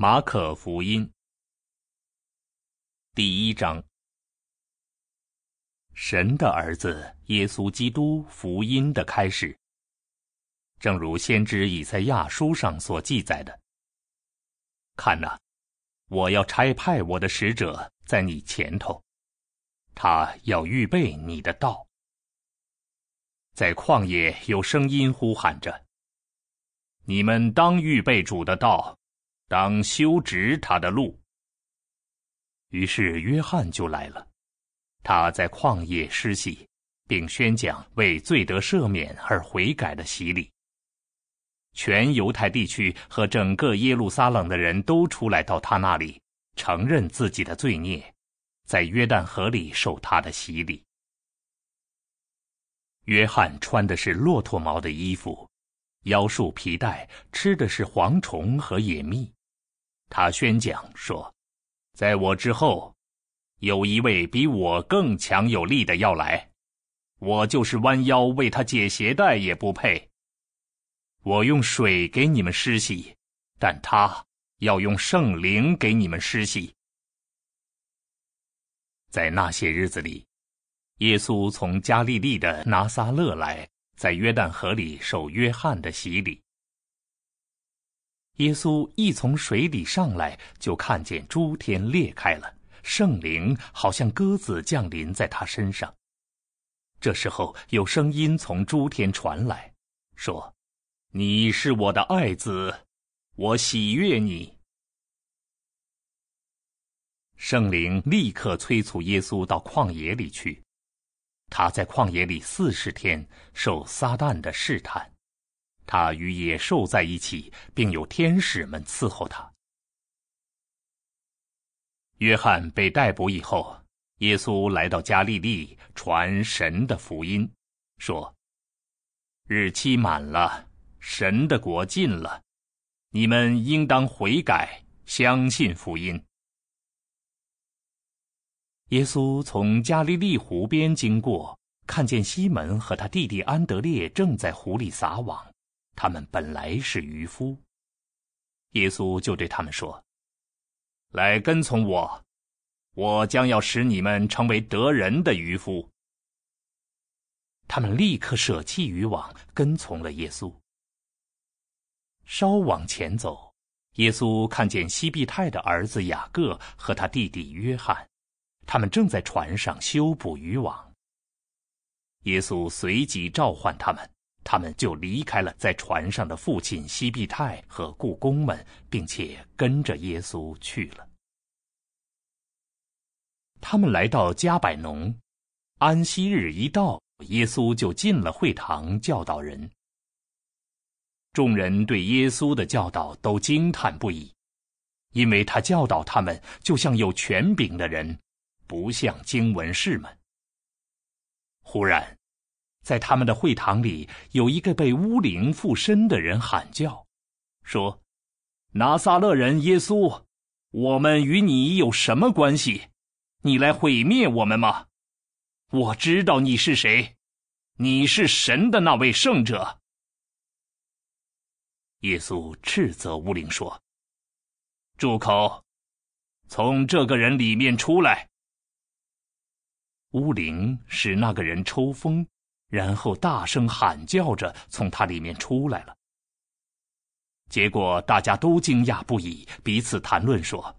马可福音第一章：神的儿子耶稣基督福音的开始。正如先知以赛亚书上所记载的：“看哪，我要差派我的使者在你前头，他要预备你的道。在旷野有声音呼喊着：你们当预备主的道。”当修直他的路。于是约翰就来了，他在旷野施洗，并宣讲为罪得赦免而悔改的洗礼。全犹太地区和整个耶路撒冷的人都出来到他那里，承认自己的罪孽，在约旦河里受他的洗礼。约翰穿的是骆驼毛的衣服，腰束皮带，吃的是蝗虫和野蜜。他宣讲说：“在我之后，有一位比我更强有力的要来，我就是弯腰为他解鞋带也不配。我用水给你们施洗，但他要用圣灵给你们施洗。”在那些日子里，耶稣从加利利的拿撒勒来，在约旦河里受约翰的洗礼。耶稣一从水里上来，就看见诸天裂开了，圣灵好像鸽子降临在他身上。这时候有声音从诸天传来，说：“你是我的爱子，我喜悦你。”圣灵立刻催促耶稣到旷野里去，他在旷野里四十天受撒旦的试探。他与野兽在一起，并有天使们伺候他。约翰被逮捕以后，耶稣来到加利利，传神的福音，说：“日期满了，神的国近了，你们应当悔改，相信福音。”耶稣从加利利湖边经过，看见西门和他弟弟安德烈正在湖里撒网。他们本来是渔夫，耶稣就对他们说：“来跟从我，我将要使你们成为得人的渔夫。”他们立刻舍弃渔网，跟从了耶稣。稍往前走，耶稣看见西庇太的儿子雅各和他弟弟约翰，他们正在船上修补渔网。耶稣随即召唤他们。他们就离开了在船上的父亲西庇太和故宫们，并且跟着耶稣去了。他们来到加百农，安息日一到，耶稣就进了会堂教导人。众人对耶稣的教导都惊叹不已，因为他教导他们就像有权柄的人，不像经文士们。忽然。在他们的会堂里，有一个被巫灵附身的人喊叫，说：“拿撒勒人耶稣，我们与你有什么关系？你来毁灭我们吗？我知道你是谁，你是神的那位圣者。”耶稣斥责巫灵说：“住口！从这个人里面出来。”巫灵使那个人抽风。然后大声喊叫着从他里面出来了。结果大家都惊讶不已，彼此谈论说：“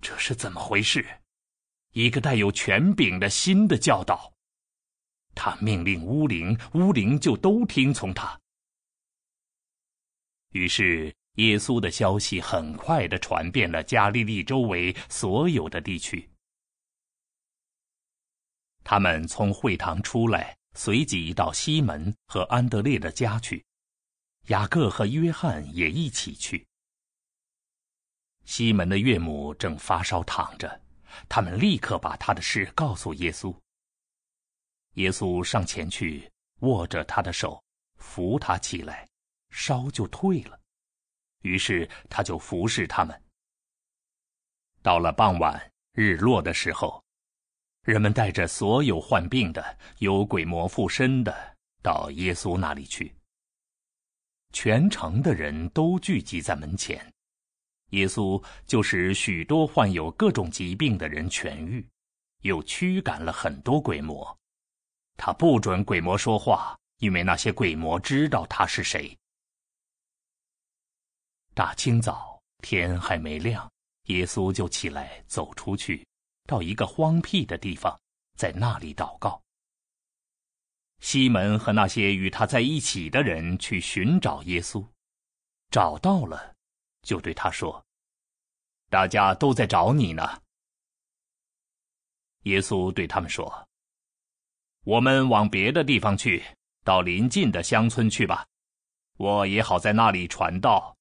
这是怎么回事？一个带有权柄的新的教导。他命令巫灵，巫灵就都听从他。”于是耶稣的消息很快的传遍了加利利周围所有的地区。他们从会堂出来。随即到西门和安德烈的家去，雅各和约翰也一起去。西门的岳母正发烧躺着，他们立刻把他的事告诉耶稣。耶稣上前去握着他的手，扶他起来，烧就退了。于是他就服侍他们。到了傍晚日落的时候。人们带着所有患病的、有鬼魔附身的，到耶稣那里去。全城的人都聚集在门前，耶稣就使许多患有各种疾病的人痊愈，又驱赶了很多鬼魔。他不准鬼魔说话，因为那些鬼魔知道他是谁。大清早，天还没亮，耶稣就起来走出去，到一个荒僻的地方，在那里祷告。西门和那些与他在一起的人去寻找耶稣，找到了，就对他说：“大家都在找你呢。”耶稣对他们说。我们往别的地方去，到邻近的乡村去吧，我也好在那里传道，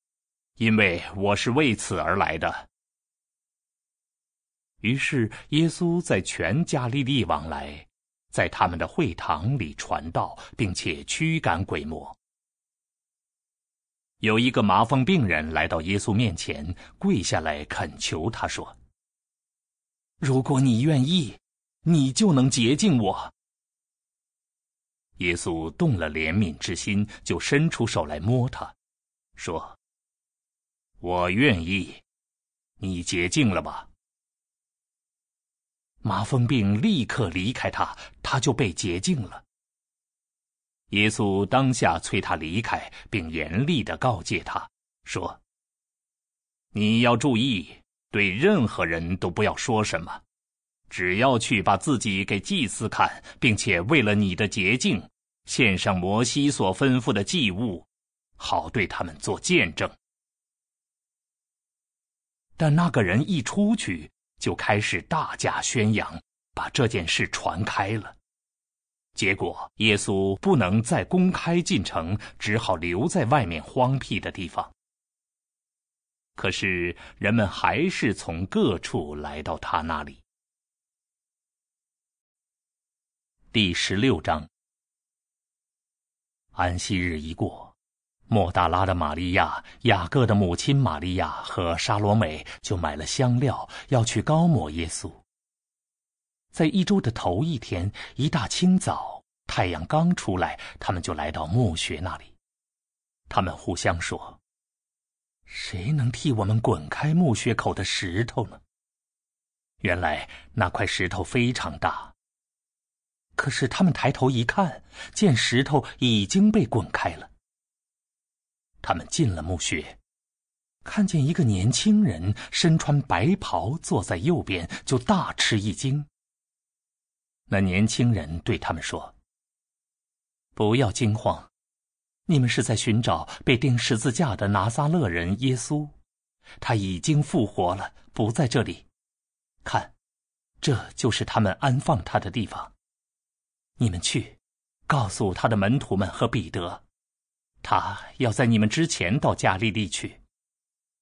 因为我是为此而来的。于是耶稣在全加利利往来，在他们的会堂里传道，并且驱赶鬼魔。有一个麻风病人来到耶稣面前，跪下来恳求他说：“如果你愿意，你就能洁净我。”耶稣动了怜悯之心，就伸出手来摸他，说：“我愿意，你洁净了吧。”麻风病立刻离开他，他就被洁净了。耶稣当下催他离开，并严厉的告诫他说：“你要注意，对任何人都不要说什么。”只要去把自己给祭司看，并且为了你的洁净，献上摩西所吩咐的祭物，好对他们做见证。但那个人一出去，就开始大加宣扬，把这件事传开了。结果耶稣不能再公开进城，只好留在外面荒僻的地方。可是人们还是从各处来到他那里。第十六章。安息日一过，莫大拉的玛利亚、雅各的母亲玛利亚和沙罗美就买了香料，要去高抹耶稣。在一周的头一天，一大清早，太阳刚出来，他们就来到墓穴那里。他们互相说：“谁能替我们滚开墓穴口的石头呢？”原来那块石头非常大。可是他们抬头一看，见石头已经被滚开了。他们进了墓穴，看见一个年轻人身穿白袍坐在右边，就大吃一惊。那年轻人对他们说：“不要惊慌，你们是在寻找被钉十字架的拿撒勒人耶稣，他已经复活了，不在这里。看，这就是他们安放他的地方。”你们去，告诉他的门徒们和彼得，他要在你们之前到加利利去，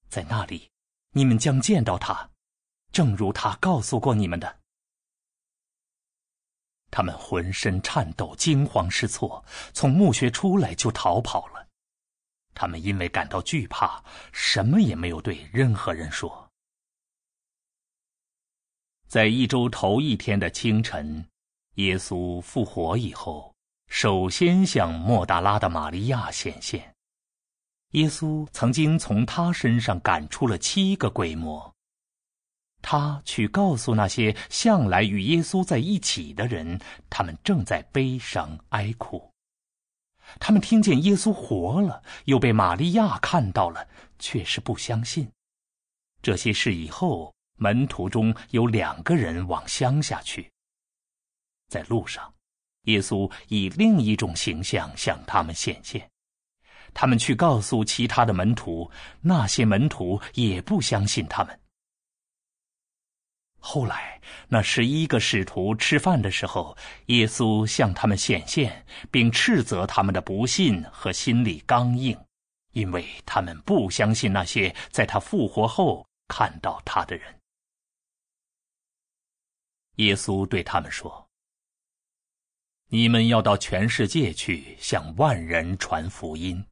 在那里，你们将见到他，正如他告诉过你们的。他们浑身颤抖，惊慌失措，从墓穴出来就逃跑了。他们因为感到惧怕，什么也没有对任何人说。在一周头一天的清晨。耶稣复活以后，首先向莫大拉的玛利亚显现。耶稣曾经从他身上赶出了七个鬼魔。他去告诉那些向来与耶稣在一起的人，他们正在悲伤哀哭。他们听见耶稣活了，又被玛利亚看到了，却是不相信。这些事以后，门徒中有两个人往乡下去。在路上，耶稣以另一种形象向他们显现。他们去告诉其他的门徒，那些门徒也不相信他们。后来，那十一个使徒吃饭的时候，耶稣向他们显现，并斥责他们的不信和心里刚硬，因为他们不相信那些在他复活后看到他的人。耶稣对他们说。你们要到全世界去，向万人传福音。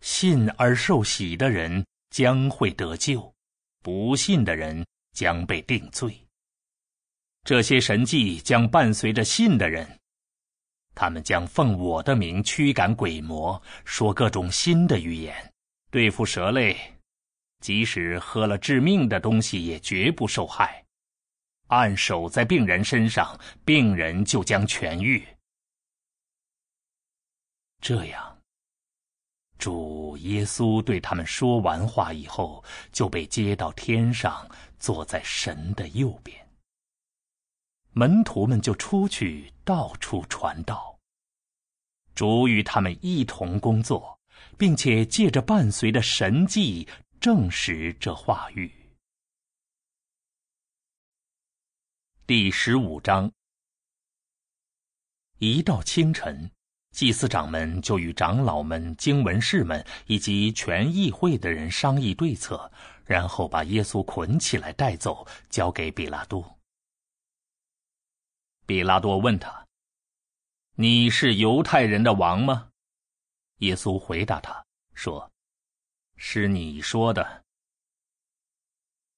信而受洗的人将会得救，不信的人将被定罪。这些神迹将伴随着信的人，他们将奉我的名驱赶鬼魔，说各种新的语言，对付蛇类，即使喝了致命的东西，也绝不受害。按手在病人身上，病人就将痊愈。这样，主耶稣对他们说完话以后，就被接到天上，坐在神的右边。门徒们就出去到处传道。主与他们一同工作，并且借着伴随的神迹。证实这话语。第十五章。一到清晨，祭司长们就与长老们、经文士们以及全议会的人商议对策，然后把耶稣捆起来带走，交给比拉多。比拉多问他：“你是犹太人的王吗？”耶稣回答他说。是你说的。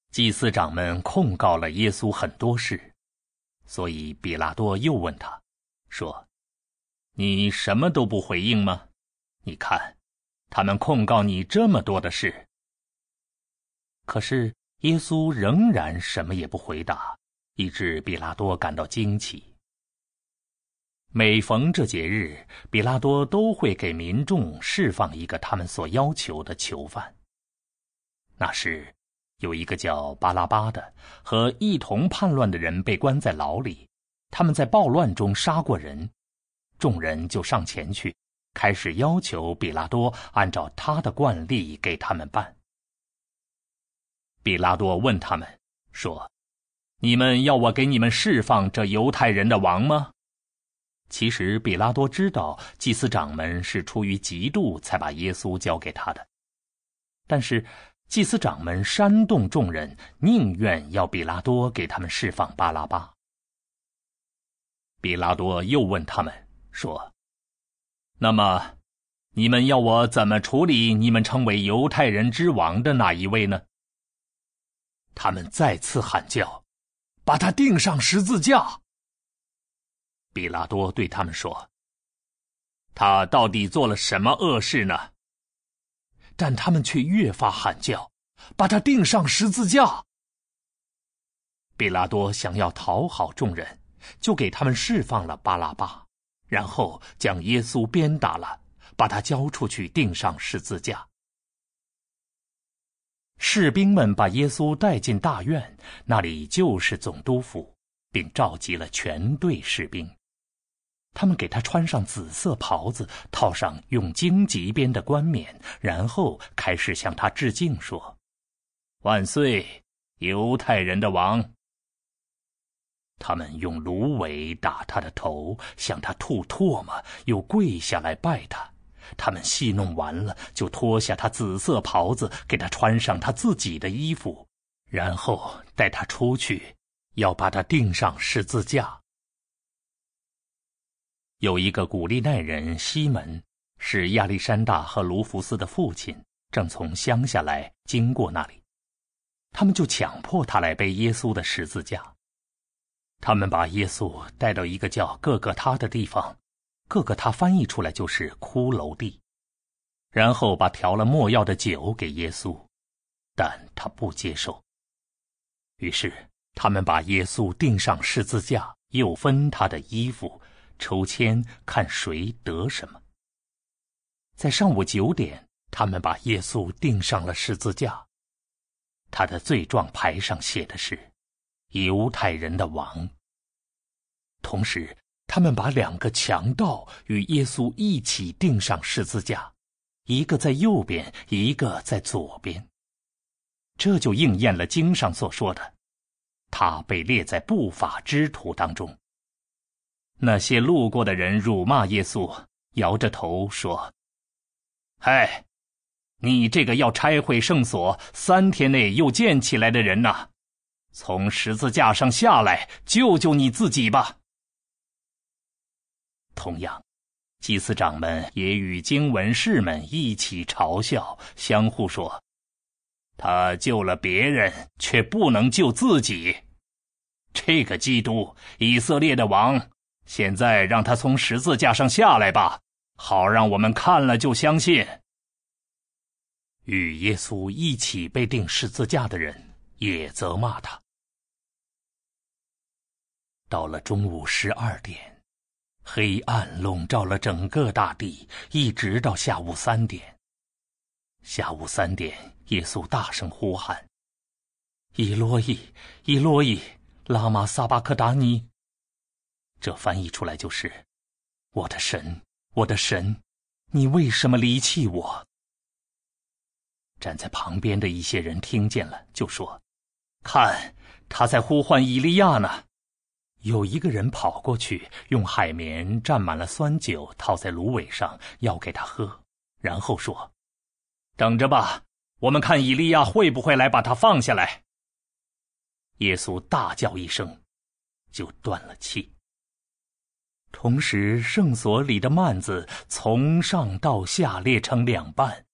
祭司长们控告了耶稣很多事，所以比拉多又问他，说：“你什么都不回应吗？你看，他们控告你这么多的事。”可是耶稣仍然什么也不回答，以致比拉多感到惊奇。每逢这节日，比拉多都会给民众释放一个他们所要求的囚犯。那时，有一个叫巴拉巴的和一同叛乱的人被关在牢里，他们在暴乱中杀过人，众人就上前去，开始要求比拉多按照他的惯例给他们办。比拉多问他们说：“你们要我给你们释放这犹太人的王吗？”其实，比拉多知道祭司长们是出于嫉妒才把耶稣交给他的，但是祭司长们煽动众人，宁愿要比拉多给他们释放巴拉巴。比拉多又问他们说：“那么，你们要我怎么处理你们称为犹太人之王的那一位呢？”他们再次喊叫：“把他钉上十字架！”比拉多对他们说：“他到底做了什么恶事呢？”但他们却越发喊叫：“把他钉上十字架！”比拉多想要讨好众人，就给他们释放了巴拉巴，然后将耶稣鞭打了，把他交出去钉上十字架。士兵们把耶稣带进大院，那里就是总督府，并召集了全队士兵。他们给他穿上紫色袍子，套上用荆棘编的冠冕，然后开始向他致敬，说：“万岁，犹太人的王。”他们用芦苇打他的头，向他吐唾沫，又跪下来拜他。他们戏弄完了，就脱下他紫色袍子，给他穿上他自己的衣服，然后带他出去，要把他钉上十字架。有一个古利奈人西门，是亚历山大和卢浮斯的父亲，正从乡下来经过那里，他们就强迫他来背耶稣的十字架。他们把耶稣带到一个叫各个他的地方，各个他翻译出来就是骷髅地，然后把调了墨药的酒给耶稣，但他不接受。于是他们把耶稣钉上十字架，又分他的衣服。抽签看谁得什么。在上午九点，他们把耶稣钉上了十字架。他的罪状牌上写的是“犹太人的王”。同时，他们把两个强盗与耶稣一起钉上十字架，一个在右边，一个在左边。这就应验了经上所说的：“他被列在不法之徒当中。”那些路过的人辱骂耶稣，摇着头说：“嗨，你这个要拆毁圣所、三天内又建起来的人呐，从十字架上下来，救救你自己吧！”同样，祭司长们也与经文士们一起嘲笑，相互说：“他救了别人，却不能救自己。这个基督，以色列的王。”现在让他从十字架上下来吧，好让我们看了就相信。与耶稣一起被钉十字架的人也责骂他。到了中午十二点，黑暗笼罩了整个大地，一直到下午三点。下午三点，耶稣大声呼喊：“伊洛伊，伊洛伊，拉玛撒巴克达尼。”这翻译出来就是：“我的神，我的神，你为什么离弃我？”站在旁边的一些人听见了，就说：“看，他在呼唤以利亚呢。”有一个人跑过去，用海绵蘸满了酸酒，套在芦苇上，要给他喝，然后说：“等着吧，我们看以利亚会不会来把他放下来。”耶稣大叫一声，就断了气。同时，圣所里的幔子从上到下裂成两半。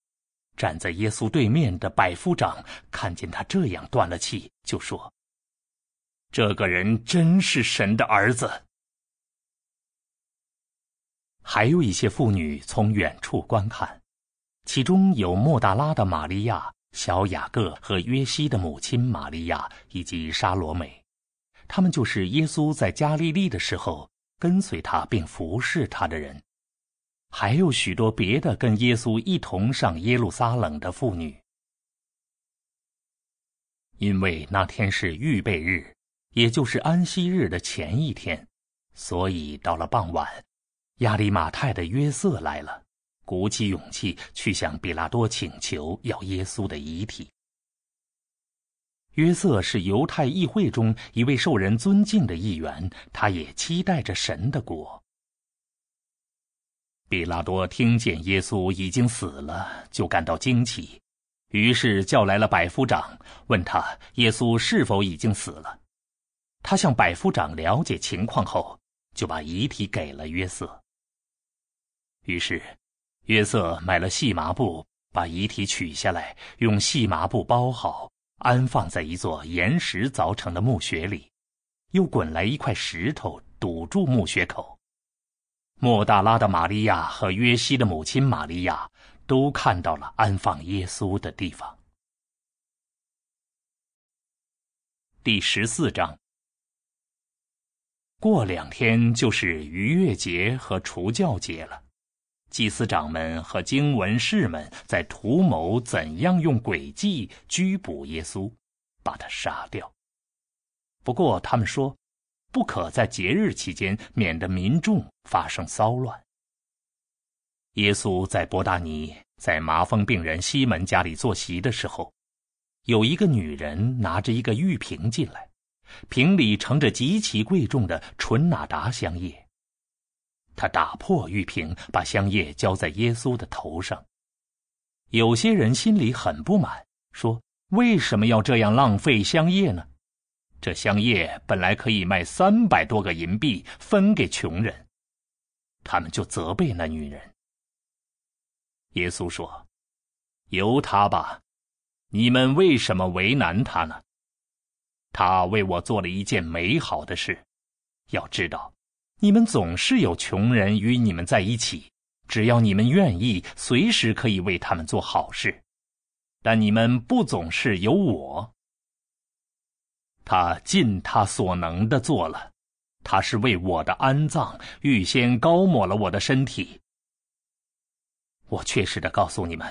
站在耶稣对面的百夫长看见他这样断了气，就说。这个人真是神的儿子。还有一些妇女从远处观看，其中有莫大拉的玛利亚、小雅各和约西的母亲玛利亚以及沙罗美，他们就是耶稣在加利利的时候跟随他并服侍他的人。还有许多别的跟耶稣一同上耶路撒冷的妇女，因为那天是预备日。也就是安息日的前一天，所以到了傍晚，亚利马泰的约瑟来了，鼓起勇气去向比拉多请求要耶稣的遗体。约瑟是犹太议会中一位受人尊敬的议员，他也期待着神的国。比拉多听见耶稣已经死了，就感到惊奇，于是叫来了百夫长，问他耶稣是否已经死了。他向百夫长了解情况后，就把遗体给了约瑟。于是，约瑟买了细麻布，把遗体取下来，用细麻布包好，安放在一座岩石凿成的墓穴里，又滚来一块石头堵住墓穴口。莫大拉的玛利亚和约西的母亲玛利亚都看到了安放耶稣的地方。第十四章。过两天就是逾越节和除教节了，祭司长们和经文士们在图谋怎样用诡计拘捕耶稣，把他杀掉。不过他们说，不可在节日期间，免得民众发生骚乱。耶稣在伯大尼，在麻风病人西门家里坐席的时候，有一个女人拿着一个玉瓶进来。瓶里盛着极其贵重的纯纳达香叶。他打破玉瓶，把香叶浇在耶稣的头上。有些人心里很不满，说：“为什么要这样浪费香叶呢？这香叶本来可以卖三百多个银币，分给穷人。”他们就责备那女人。耶稣说：“由他吧，你们为什么为难他呢？”他为我做了一件美好的事，要知道，你们总是有穷人与你们在一起，只要你们愿意，随时可以为他们做好事，但你们不总是有我。他尽他所能的做了，他是为我的安葬预先高抹了我的身体。我确实的告诉你们，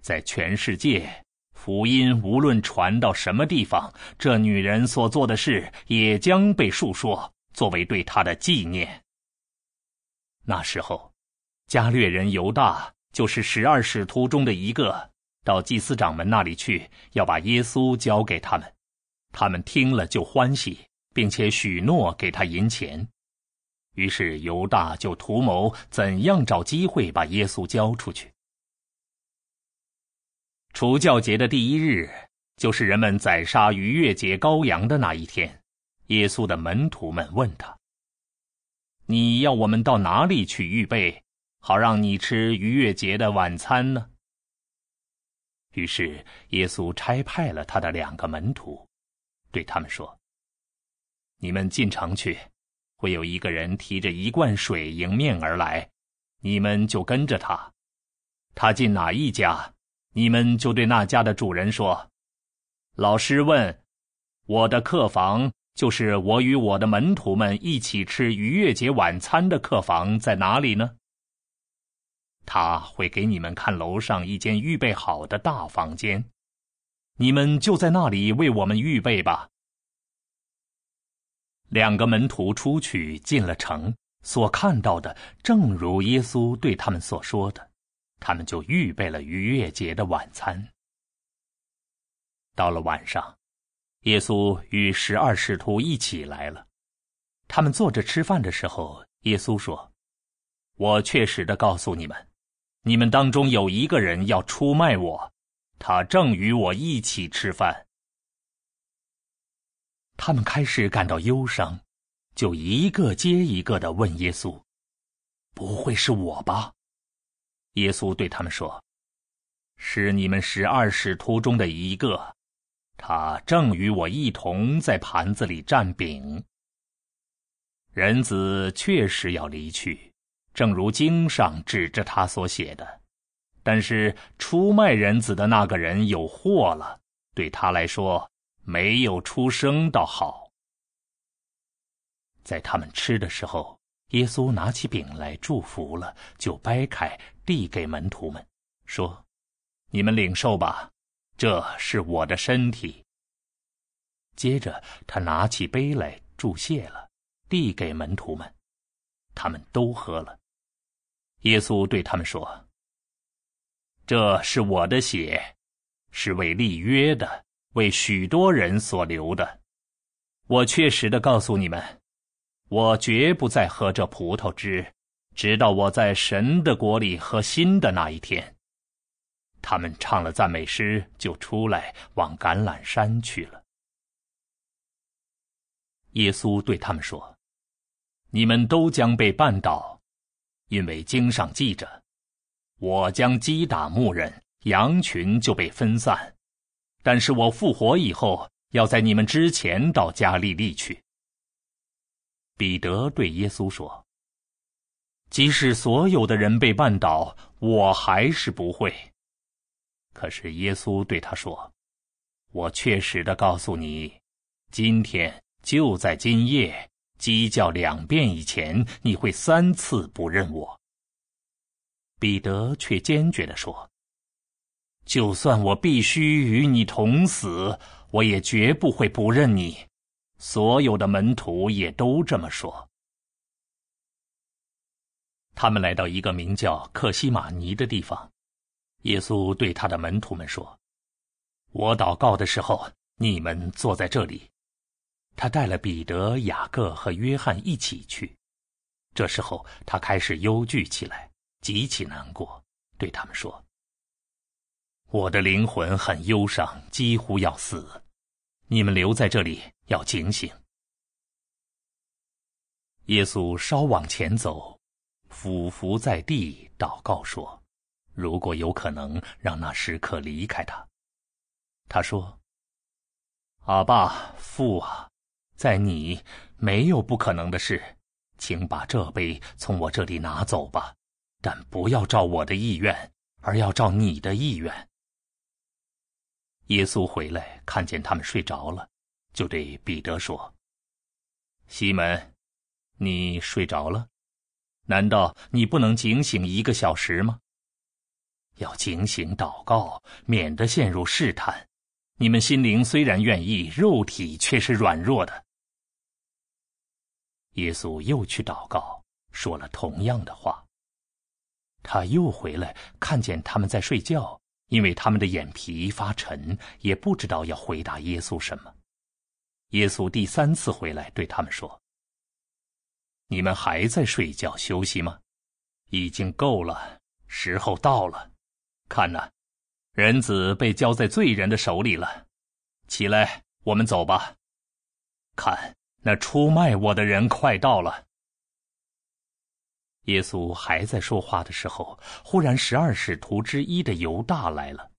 在全世界。福音无论传到什么地方，这女人所做的事也将被述说，作为对她的纪念。那时候，加略人犹大就是十二使徒中的一个，到祭司长们那里去，要把耶稣交给他们。他们听了就欢喜，并且许诺给他银钱。于是犹大就图谋怎样找机会把耶稣交出去。除教节的第一日，就是人们宰杀逾越节羔羊的那一天。耶稣的门徒们问他：“你要我们到哪里去预备，好让你吃逾越节的晚餐呢？”于是耶稣差派了他的两个门徒，对他们说：“你们进城去，会有一个人提着一罐水迎面而来，你们就跟着他。他进哪一家？”你们就对那家的主人说：‘老师问，我的客房，就是我与我的门徒们一起吃逾越节晚餐的客房，在哪里呢？’他会给你们看楼上一间预备好的大房间，你们就在那里为我们预备吧。”两个门徒出去进了城，所看到的正如耶稣对他们所说的，他们就预备了逾越节的晚餐。到了晚上，耶稣与十二使徒一起来了。他们坐着吃饭的时候，耶稣说：“我确实的告诉你们，你们当中有一个人要出卖我，他正与我一起吃饭。”他们开始感到忧伤，就一个接一个的问耶稣：“不会是我吧？”耶稣对他们说：“是你们十二使徒中的一个，他正与我一同在盘子里蘸饼。人子确实要离去，正如经上指着他所写的。但是出卖人子的那个人有祸了，对他来说。”没有出声倒好。在他们吃的时候，耶稣拿起饼来祝福了，就掰开递给门徒们，说：“你们领受吧，这是我的身体。”接着他拿起杯来祝谢了，递给门徒们，他们都喝了。耶稣对他们说：“这是我的血，是为立约的。”为许多人所流的，我确实的告诉你们，我绝不再喝这葡萄汁，直到我在神的国里喝新的那一天。他们唱了赞美诗，就出来往橄榄山去了。耶稣对他们说：“你们都将被绊倒，因为经上记着，我将击打牧人，羊群就被分散。”但是我复活以后，要在你们之前到加利利去。彼得对耶稣说：“即使所有的人被绊倒，我还是不会。”可是耶稣对他说：“我确实的告诉你，今天就在今夜，鸡叫两遍以前，你会三次不认我。”彼得却坚决的说。就算我必须与你同死，我也绝不会不认你。所有的门徒也都这么说。他们来到一个名叫克西马尼的地方，耶稣对他的门徒们说：“我祷告的时候，你们坐在这里。”他带了彼得、雅各和约翰一起去。这时候，他开始忧惧起来，极其难过，对他们说。我的灵魂很忧伤，几乎要死。你们留在这里，要警醒。耶稣稍往前走，俯伏在地，祷告说：“如果有可能，让那时刻离开他。”他说：“阿爸父啊，在你没有不可能的事，请把这杯从我这里拿走吧，但不要照我的意愿，而要照你的意愿。”耶稣回来，看见他们睡着了，就对彼得说：“西门，你睡着了？难道你不能警醒一个小时吗？要警醒祷告，免得陷入试探。你们心灵虽然愿意，肉体却是软弱的。”耶稣又去祷告，说了同样的话。他又回来，看见他们在睡觉。因为他们的眼皮发沉，也不知道要回答耶稣什么。耶稣第三次回来，对他们说：“你们还在睡觉休息吗？已经够了，时候到了。看呐，人子被交在罪人的手里了。起来，我们走吧。看，那出卖我的人快到了。”耶稣还在说话的时候，忽然十二使徒之一的犹大来了，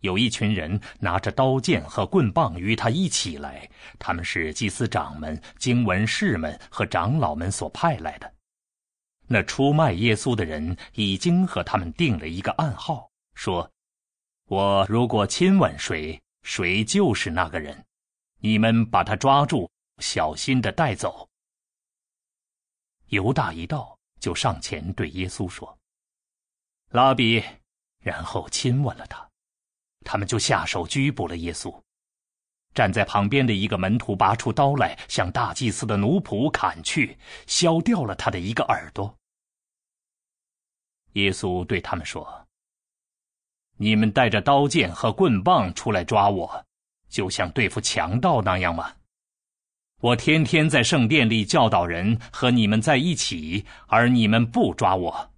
有一群人拿着刀剑和棍棒与他一起来，他们是祭司长们、经文士们和长老们所派来的。那出卖耶稣的人已经和他们定了一个暗号，说：“我如果亲吻谁，谁就是那个人。你们把他抓住，小心的带走。”犹大一到，就上前对耶稣说：“拉比。”然后亲吻了他。他们就下手拘捕了耶稣。站在旁边的一个门徒拔出刀来，向大祭司的奴仆砍去，削掉了他的一个耳朵。耶稣对他们说：“你们带着刀剑和棍棒出来抓我，就像对付强盗那样吗？我天天在圣殿里教导人，和你们在一起，而你们不抓我。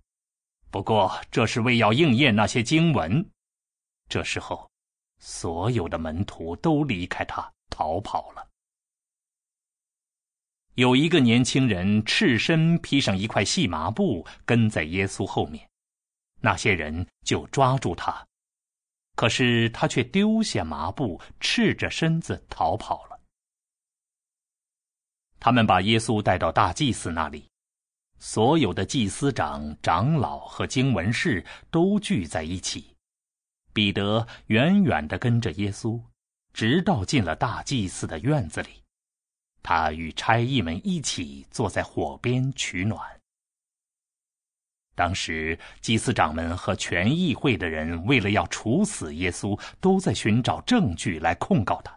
不过这是为要应验那些经文。”这时候。所有的门徒都离开他，逃跑了。有一个年轻人赤身披上一块细麻布，跟在耶稣后面，那些人就抓住他，可是他却丢下麻布，赤着身子逃跑了。他们把耶稣带到大祭司那里，所有的祭司长、长老和经文士都聚在一起。彼得远远的跟着耶稣，直到进了大祭司的院子里。他与差役们一起坐在火边取暖。当时祭司长们和全议会的人为了要处死耶稣，都在寻找证据来控告他，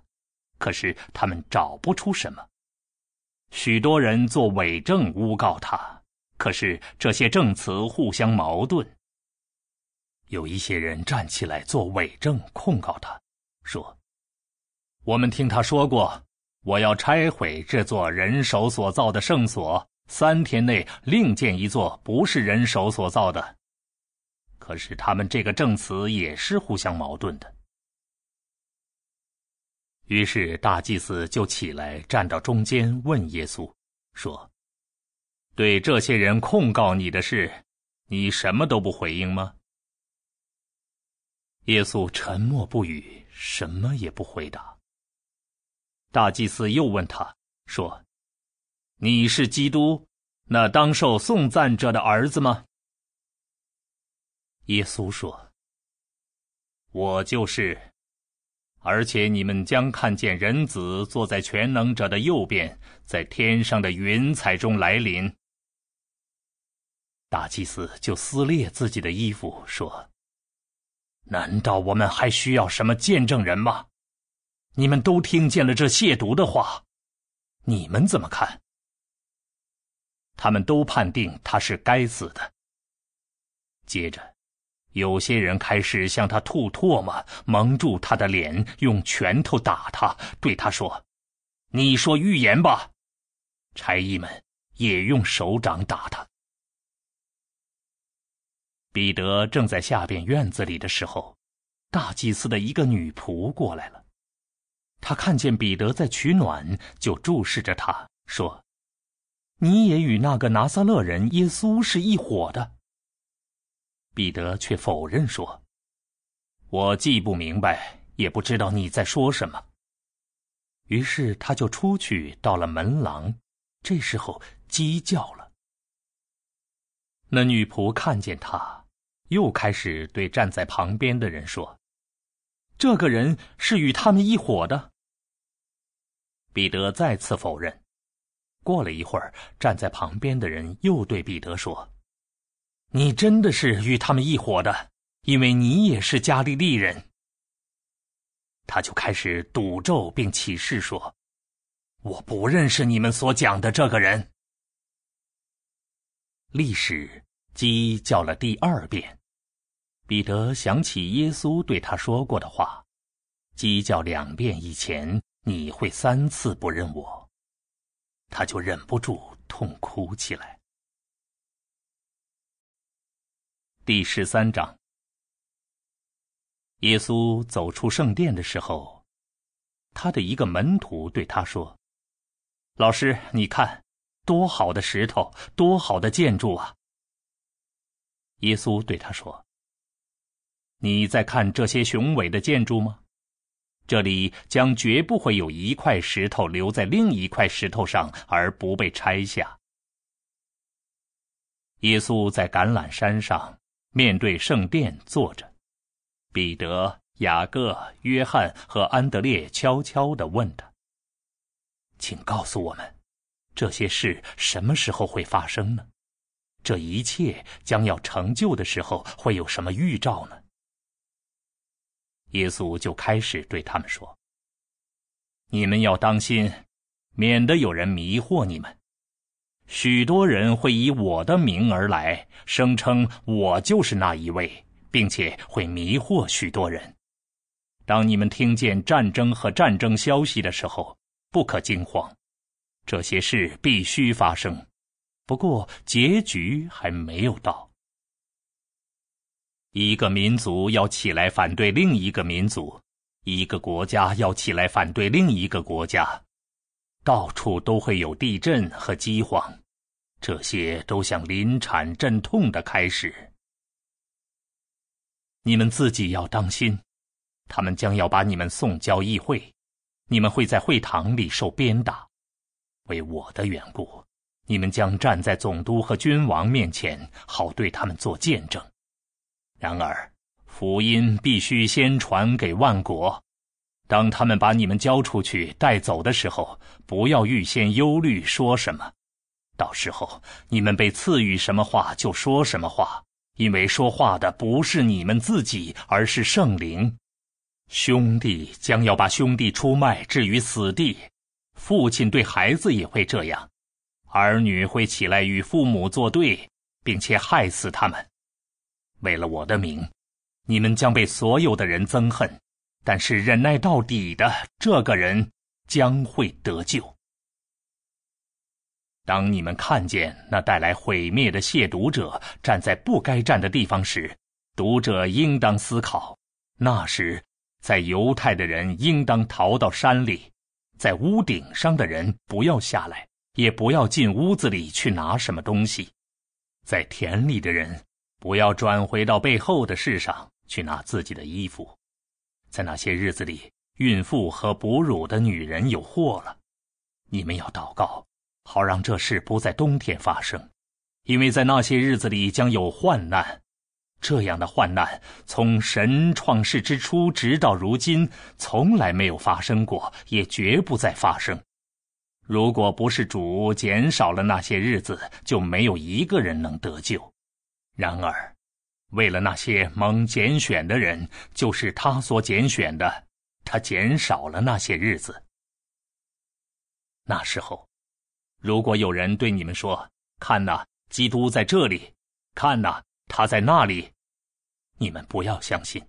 可是他们找不出什么。许多人做伪证诬告他，可是这些证词互相矛盾。有一些人站起来做伪证控告他，说：“我们听他说过，我要拆毁这座人手所造的圣所，三天内另建一座不是人手所造的。”可是他们这个证词也是互相矛盾的。于是大祭司就起来站到中间，问耶稣说：“对这些人控告你的事，你什么都不回应吗？”耶稣沉默不语，什么也不回答。大祭司又问他说：“你是基督，那当受颂赞者的儿子吗？”耶稣说：“我就是，而且你们将看见人子坐在全能者的右边，在天上的云彩中来临。”大祭司就撕裂自己的衣服说。难道我们还需要什么见证人吗？你们都听见了这亵渎的话，你们怎么看？他们都判定他是该死的。接着，有些人开始向他吐唾沫，蒙住他的脸，用拳头打他，对他说：“你说预言吧。”差役们也用手掌打他。彼得正在下边院子里的时候，大祭司的一个女仆过来了。他看见彼得在取暖，就注视着他说：“你也与那个拿撒勒人耶稣是一伙的。”彼得却否认说：“我既不明白，也不知道你在说什么。”于是他就出去到了门廊，这时候鸡叫了。那女仆看见他。又开始对站在旁边的人说：“这个人是与他们一伙的。”彼得再次否认。过了一会儿，站在旁边的人又对彼得说：“你真的是与他们一伙的，因为你也是加利利人。”他就开始赌咒并起誓说：“我不认识你们所讲的这个人。”历史。鸡叫了第二遍，彼得想起耶稣对他说过的话：“鸡叫两遍以前，你会三次不认我。”他就忍不住痛哭起来。第十三章，耶稣走出圣殿的时候，他的一个门徒对他说：“老师，你看，多好的石头，多好的建筑啊！”耶稣对他说：“你在看这些雄伟的建筑吗？这里将绝不会有一块石头留在另一块石头上而不被拆下。”耶稣在橄榄山上面对圣殿坐着，彼得、雅各、约翰和安德烈悄悄地问他：“请告诉我们，这些事什么时候会发生呢？这一切将要成就的时候，会有什么预兆呢？”耶稣就开始对他们说：“你们要当心，免得有人迷惑你们。许多人会以我的名而来，声称我就是那一位，并且会迷惑许多人。当你们听见战争和战争消息的时候，不可惊慌。这些事必须发生，不过结局还没有到。”一个民族要起来反对另一个民族，一个国家要起来反对另一个国家，到处都会有地震和饥荒，这些都像临产阵痛的开始。你们自己要当心，他们将要把你们送交议会，你们会在会堂里受鞭打。为我的缘故，你们将站在总督和君王面前，好对他们做见证。然而，福音必须先传给万国。当他们把你们交出去带走的时候，不要预先忧虑说什么。到时候你们被赐予什么话就说什么话，因为说话的不是你们自己，而是圣灵。兄弟将要把兄弟出卖置于死地，父亲对孩子也会这样，儿女会起来与父母作对，并且害死他们。为了我的名，你们将被所有的人憎恨，但是忍耐到底的这个人将会得救。当你们看见那带来毁灭的亵渎者站在不该站的地方时，读者应当思考：那时，在犹太的人应当逃到山里，在屋顶上的人不要下来，也不要进屋子里去拿什么东西，在田里的人。不要转回到背后的世上去拿自己的衣服，在那些日子里，孕妇和哺乳的女人有祸了。你们要祷告，好让这事不在冬天发生，因为在那些日子里将有患难。这样的患难从神创世之初直到如今，从来没有发生过，也绝不再发生。如果不是主减少了那些日子，就没有一个人能得救。然而，为了那些蒙拣选的人，就是他所拣选的，他减少了那些日子。那时候，如果有人对你们说：“看呐，基督在这里；看呐，他在那里。”你们不要相信，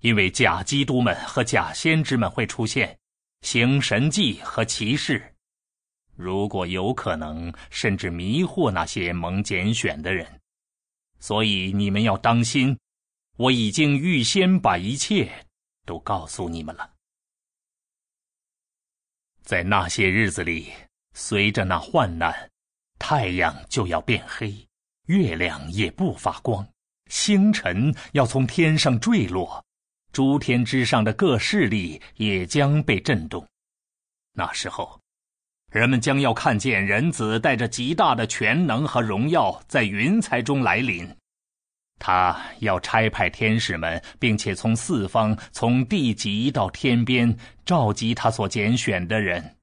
因为假基督们和假先知们会出现，行神迹和奇事。如果有可能，甚至迷惑那些蒙拣选的人。所以你们要当心，我已经预先把一切都告诉你们了。在那些日子里，随着那患难，太阳就要变黑，月亮也不发光，星辰要从天上坠落，诸天之上的各势力也将被震动。那时候。人们将要看见人子带着极大的全能和荣耀在云彩中来临，他要差派天使们，并且从四方、从地极到天边召集他所拣选的人。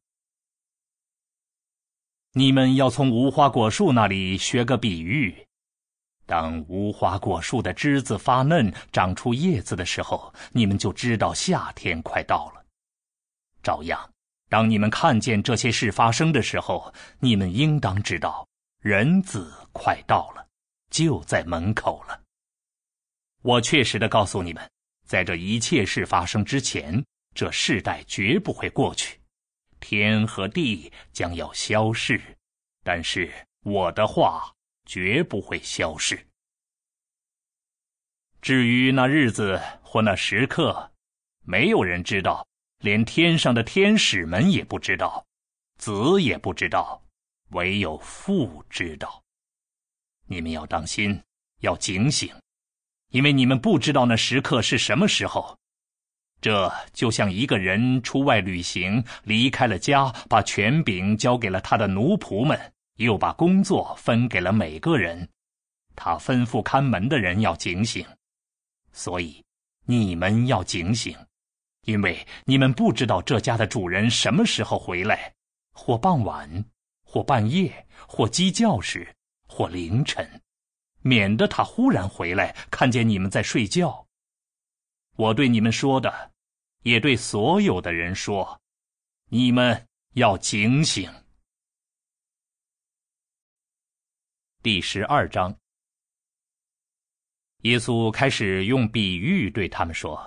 你们要从无花果树那里学个比喻：当无花果树的枝子发嫩、长出叶子的时候，你们就知道夏天快到了。照样。当你们看见这些事发生的时候，你们应当知道，人子快到了，就在门口了。我确实的告诉你们，在这一切事发生之前，这世代绝不会过去，天和地将要消逝，但是我的话绝不会消逝。至于那日子或那时刻，没有人知道。连天上的天使们也不知道，子也不知道，唯有父知道。你们要当心，要警醒，因为你们不知道那时刻是什么时候。这就像一个人出外旅行，离开了家，把权柄交给了他的奴仆们，又把工作分给了每个人。他吩咐看门的人要警醒，所以。你们要警醒，因为你们不知道这家的主人什么时候回来，或傍晚，或半夜，或鸡叫时，或凌晨，免得他忽然回来，看见你们在睡觉。我对你们说的，也对所有的人说，你们要警醒。第十二章。耶稣开始用比喻对他们说：“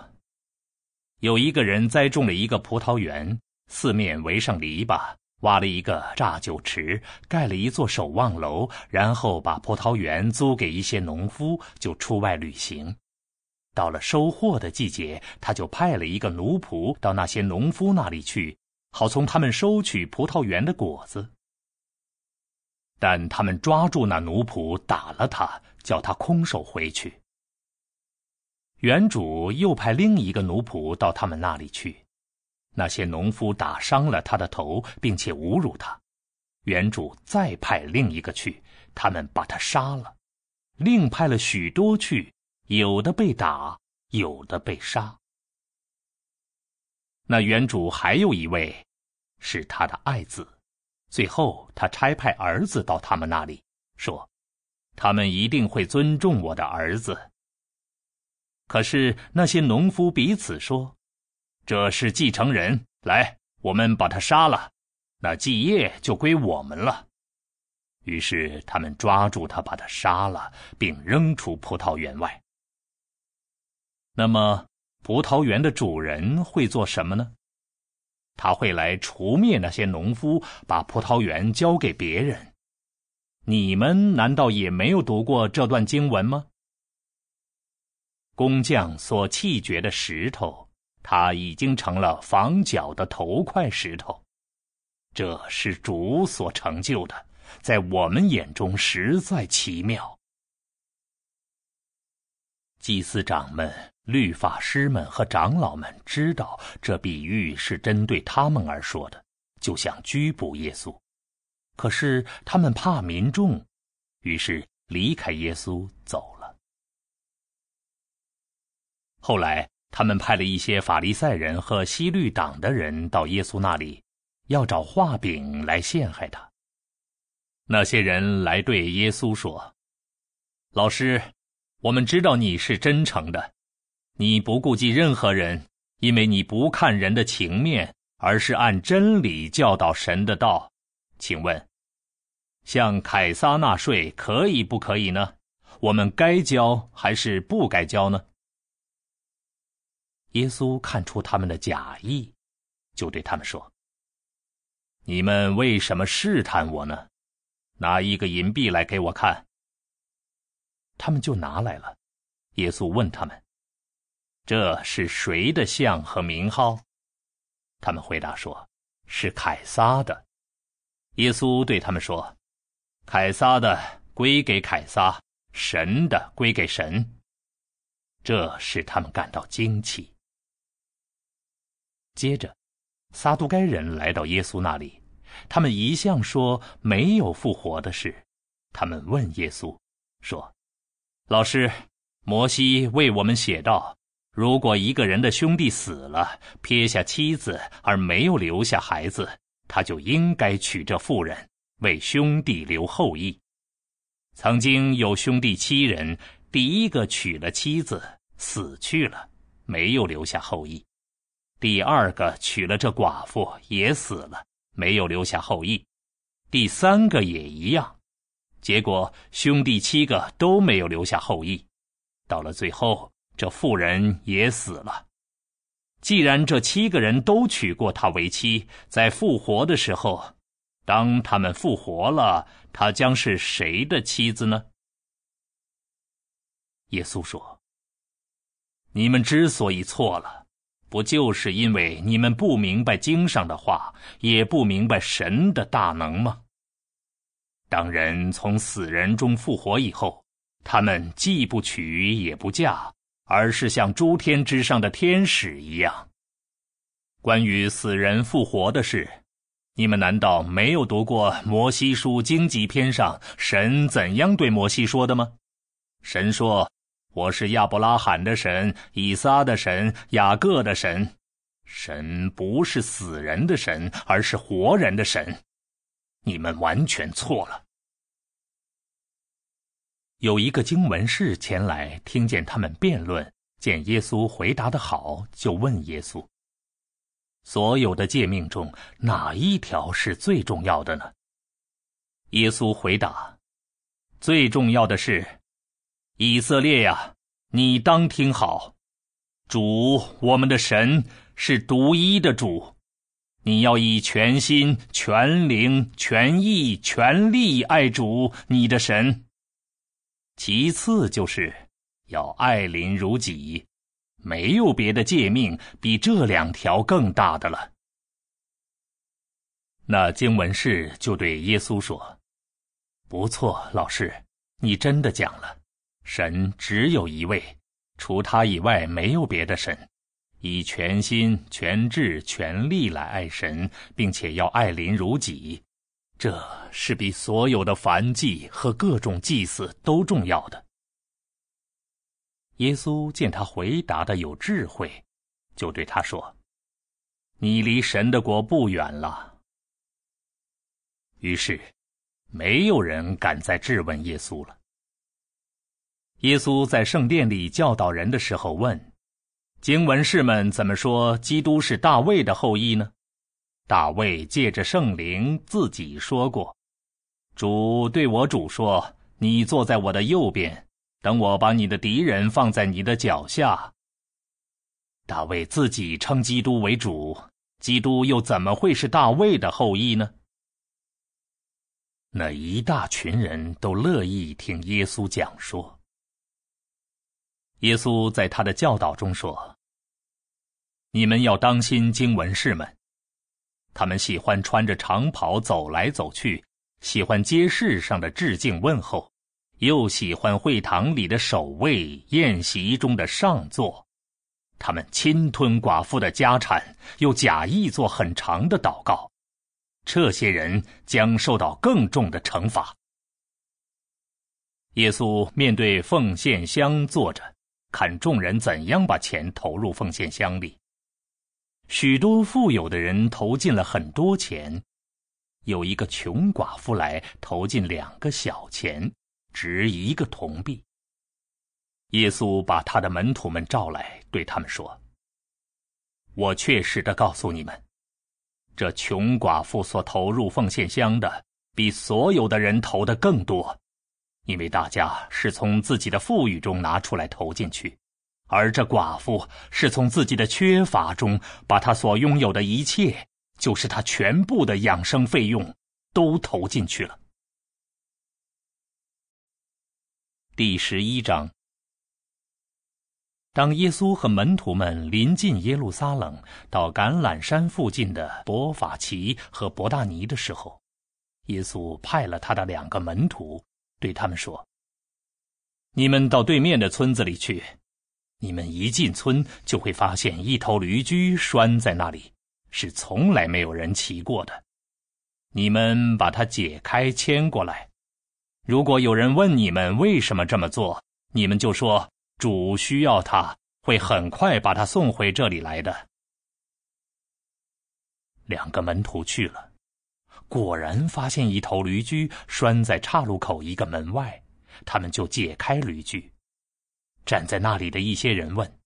有一个人栽种了一个葡萄园，四面围上篱笆，挖了一个榨酒池，盖了一座守望楼，然后把葡萄园租给一些农夫，就出外旅行。到了收获的季节，他就派了一个奴仆到那些农夫那里去，好从他们收取葡萄园的果子。但他们抓住那奴仆，打了他，叫他空手回去。”原主又派另一个奴仆到他们那里去，那些农夫打伤了他的头，并且侮辱他。原主再派另一个去，他们把他杀了。另派了许多去，有的被打，有的被杀。那原主还有一位，是他的爱子。最后，他差派儿子到他们那里，说：“他们一定会尊重我的儿子。”可是那些农夫彼此说：“这是继承人，来，我们把他杀了，那继业就归我们了。”于是他们抓住他，把他杀了，并扔出葡萄园外。那么，葡萄园的主人会做什么呢？他会来除灭那些农夫，把葡萄园交给别人。你们难道也没有读过这段经文吗？工匠所弃绝的石头，它已经成了房角的头块石头。这是主所成就的，在我们眼中实在奇妙。祭司长们、律法师们和长老们知道这比喻是针对他们而说的，就想拘捕耶稣，可是他们怕民众，于是离开耶稣走了。后来，他们派了一些法利赛人和西律党的人到耶稣那里，要找画饼来陷害他。那些人来对耶稣说：“老师，我们知道你是真诚的，你不顾及任何人，因为你不看人的情面，而是按真理教导神的道。请问，向凯撒纳税可以不可以呢？我们该交还是不该交呢？”耶稣看出他们的假意，就对他们说：“你们为什么试探我呢？拿一个银币来给我看。”他们就拿来了。耶稣问他们：“这是谁的像和名号？”他们回答说：“是凯撒的。”耶稣对他们说：“凯撒的归给凯撒，神的归给神。”这使他们感到惊奇。接着，撒都该人来到耶稣那里，他们一向说没有复活的事。他们问耶稣，说：“老师，摩西为我们写道，如果一个人的兄弟死了，撇下妻子而没有留下孩子，他就应该娶这妇人，为兄弟留后裔。曾经有兄弟七人，第一个娶了妻子，死去了，没有留下后裔。”第二个娶了这寡妇也死了，没有留下后裔；第三个也一样，结果兄弟七个都没有留下后裔。到了最后，这妇人也死了。既然这七个人都娶过她为妻，在复活的时候，当他们复活了，她将是谁的妻子呢？耶稣说：“你们之所以错了。”不就是因为你们不明白经上的话，也不明白神的大能吗？当人从死人中复活以后，他们既不娶也不嫁，而是像诸天之上的天使一样。关于死人复活的事，你们难道没有读过摩西书荆棘篇上神怎样对摩西说的吗？神说：“我是亚伯拉罕的神，以撒的神，雅各的神。神不是死人的神，而是活人的神。你们完全错了。”有一个经文士前来，听见他们辩论，见耶稣回答的好，就问耶稣：“所有的诫命中，哪一条是最重要的呢？”耶稣回答：“最重要的是，以色列呀，你当听好，主我们的神是独一的主，你要以全心、全灵、全意、全力爱主你的神。其次就是要爱邻如己，没有别的诫命比这两条更大的了。”那经文士就对耶稣说。不错，老师，你真的讲了，神只有一位，除他以外没有别的神，以全心、全智、全力来爱神，并且要爱邻如己，这是比所有的凡祭和各种祭祀都重要的。耶稣见他回答的有智慧，就对他说：“你离神的国不远了。”于是。没有人敢再质问耶稣了。耶稣在圣殿里教导人的时候问：“经文士们怎么说基督是大卫的后裔呢？”大卫借着圣灵自己说过：“主对我主说，你坐在我的右边，等我把你的敌人放在你的脚下。”大卫自己称基督为主，基督又怎么会是大卫的后裔呢？那一大群人都乐意听耶稣讲说。耶稣在他的教导中说：“你们要当心经文士们，他们喜欢穿着长袍走来走去，喜欢街市上的致敬问候，又喜欢会堂里的守卫、宴席中的上座。他们侵吞寡妇的家产，又假意做很长的祷告。”这些人将受到更重的惩罚。耶稣面对奉献箱坐着，看众人怎样把钱投入奉献箱里。许多富有的人投进了很多钱，有一个穷寡妇来投进两个小钱，值一个铜币。耶稣把他的门徒们召来，对他们说：“我确实的告诉你们。”这穷寡妇所投入奉献箱的，比所有的人投的更多，因为大家是从自己的富裕中拿出来投进去，而这寡妇是从自己的缺乏中把她所拥有的一切，就是她全部的养生费用，都投进去了。第十一章。当耶稣和门徒们临近耶路撒冷，到橄榄山附近的伯法奇和伯大尼的时候，耶稣派了他的两个门徒，对他们说：“你们到对面的村子里去，你们一进村就会发现一头驴驹拴在那里，是从来没有人骑过的。你们把它解开牵过来。如果有人问你们为什么这么做，你们就说。”主需要它，会很快把它送回这里来的。两个门徒去了，果然发现一头驴驹拴在岔路口一个门外，他们就解开驴驹。站在那里的一些人问：“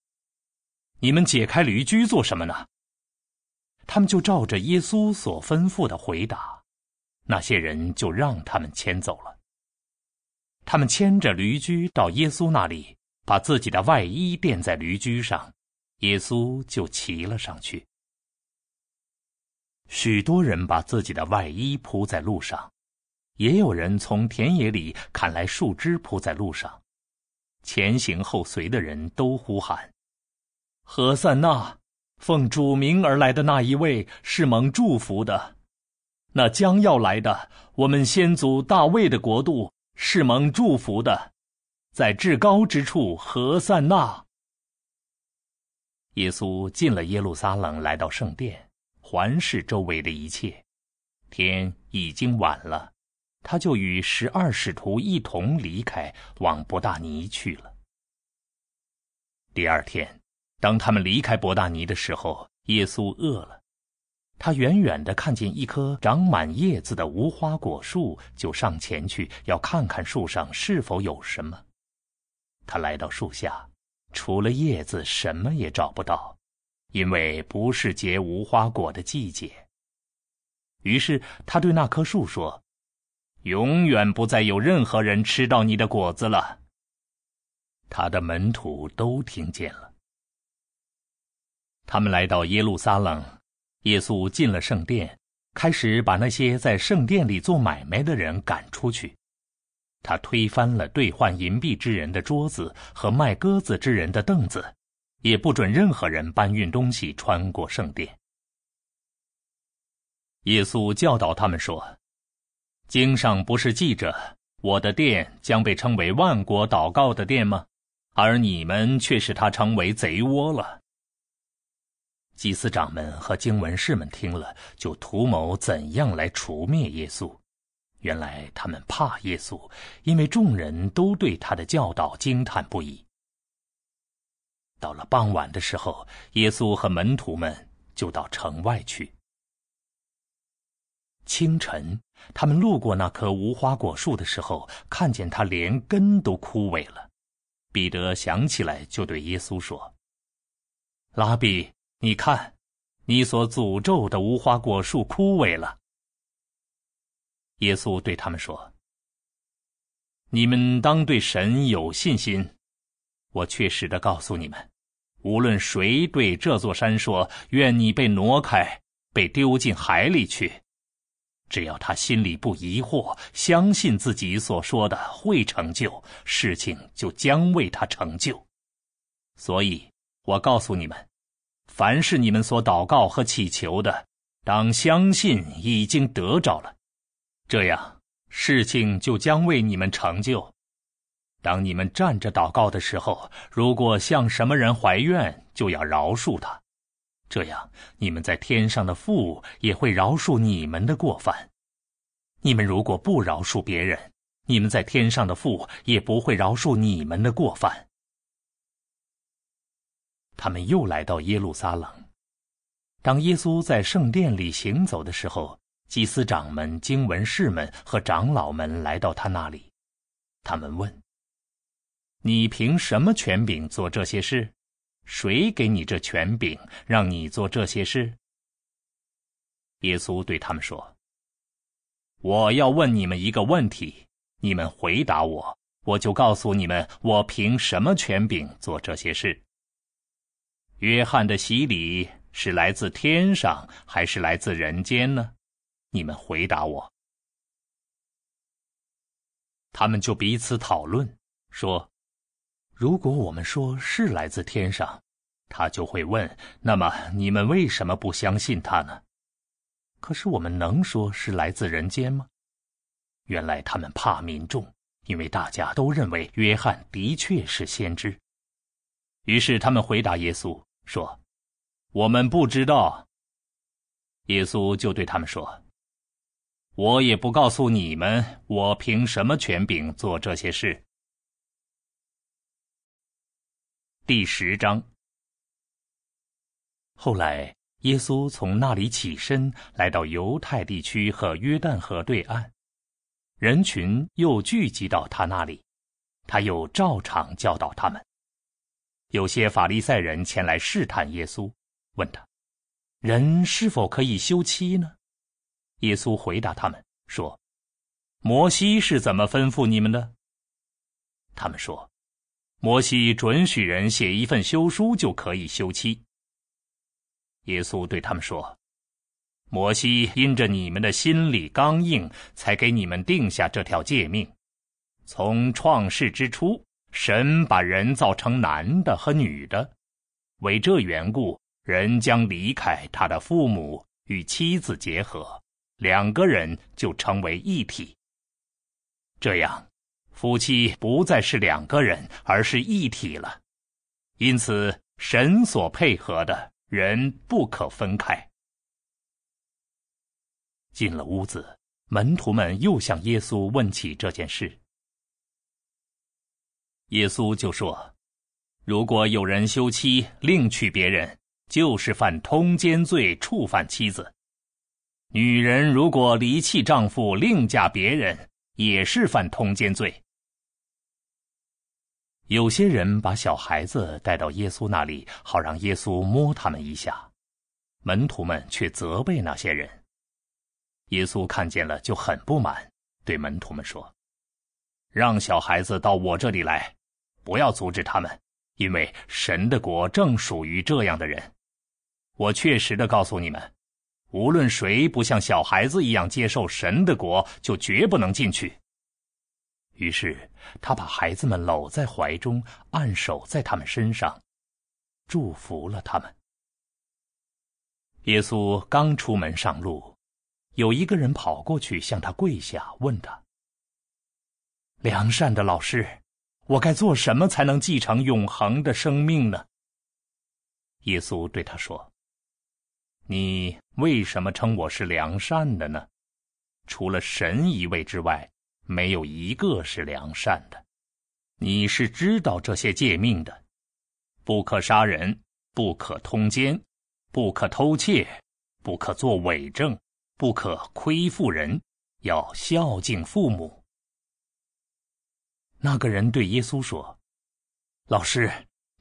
你们解开驴驹做什么呢？”他们就照着耶稣所吩咐的回答。那些人就让他们牵走了。他们牵着驴驹到耶稣那里。把自己的外衣垫在驴驹上，耶稣就骑了上去。许多人把自己的外衣铺在路上，也有人从田野里砍来树枝铺在路上。前行后随的人都呼喊：“何塞纳，奉主名而来的那一位是蒙祝福的，那将要来的我们先祖大卫的国度是蒙祝福的。”在至高之处，何塞纳。耶稣进了耶路撒冷，来到圣殿，环视周围的一切。天已经晚了，他就与十二使徒一同离开，往伯大尼去了。第二天，当他们离开伯大尼的时候，耶稣饿了。他远远的看见一棵长满叶子的无花果树，就上前去要看看树上是否有什么。他来到树下，除了叶子，什么也找不到，因为不是结无花果的季节。于是他对那棵树说：“永远不再有任何人吃到你的果子了。”他的门徒都听见了。他们来到耶路撒冷，耶稣进了圣殿，开始把那些在圣殿里做买卖的人赶出去。他推翻了兑换银币之人的桌子和卖鸽子之人的凳子，也不准任何人搬运东西穿过圣殿。耶稣教导他们说：“经上不是记着，我的殿将被称为万国祷告的殿吗？而你们却使它成为贼窝了。”祭司长们和经文士们听了，就图谋怎样来除灭耶稣。原来他们怕耶稣，因为众人都对他的教导惊叹不已。到了傍晚的时候，耶稣和门徒们就到城外去。清晨，他们路过那棵无花果树的时候，看见它连根都枯萎了。彼得想起来，就对耶稣说：“拉比，你看，你所诅咒的无花果树枯萎了。”耶稣对他们说：“你们当对神有信心。我确实的告诉你们，无论谁对这座山说‘愿你被挪开，被丢进海里去’，只要他心里不疑惑，相信自己所说的会成就，事情就将为他成就。所以，我告诉你们，凡是你们所祷告和祈求的，当相信已经得着了。”这样，事情就将为你们成就。当你们站着祷告的时候，如果向什么人怀怨，就要饶恕他。这样，你们在天上的父也会饶恕你们的过犯。你们如果不饶恕别人，你们在天上的父也不会饶恕你们的过犯。他们又来到耶路撒冷。当耶稣在圣殿里行走的时候。祭司长们、经文士们和长老们来到他那里，他们问：“你凭什么权柄做这些事？谁给你这权柄，让你做这些事？”耶稣对他们说：“我要问你们一个问题，你们回答我，我就告诉你们，我凭什么权柄做这些事。约翰的洗礼是来自天上，还是来自人间呢？”你们回答我。他们就彼此讨论，说：“如果我们说是来自天上，他就会问：那么你们为什么不相信他呢？可是我们能说是来自人间吗？”原来他们怕民众，因为大家都认为约翰的确是先知。于是他们回答耶稣说：“我们不知道。”耶稣就对他们说。我也不告诉你们，我凭什么权柄做这些事。第十章。后来，耶稣从那里起身，来到犹太地区和约旦河对岸，人群又聚集到他那里，他又照常教导他们。有些法利赛人前来试探耶稣，问他：人是否可以休妻呢？耶稣回答他们说：“摩西是怎么吩咐你们的？”他们说：“摩西准许人写一份休书就可以休妻。”耶稣对他们说：“摩西因着你们的心里刚硬，才给你们定下这条诫命。从创世之初，神把人造成男的和女的，为这缘故，人将离开他的父母，与妻子结合。”两个人就成为一体。这样，夫妻不再是两个人，而是一体了。因此，神所配合的人不可分开。进了屋子，门徒们又向耶稣问起这件事。耶稣就说：“如果有人休妻另娶别人，就是犯通奸罪，触犯妻子；女人如果离弃丈夫另嫁别人，也是犯通奸罪。有些人把小孩子带到耶稣那里，好让耶稣摸他们一下，门徒们却责备那些人。耶稣看见了，就很不满，对门徒们说：“让小孩子到我这里来，不要阻止他们，因为神的国正属于这样的人。我确实的告诉你们，无论谁不像小孩子一样接受神的国，就绝不能进去。”于是他把孩子们搂在怀中，按手在他们身上，祝福了他们。耶稣刚出门上路。有一个人跑过去向他跪下，问他：“良善的老师，我该做什么才能继承永恒的生命呢？”耶稣对他说：“你为什么称我是良善的呢？除了神一位之外，没有一个是良善的。你是知道这些诫命的：不可杀人，不可通奸，不可偷窃，不可作伪证。”不可亏负人，要孝敬父母。那个人对耶稣说：“老师，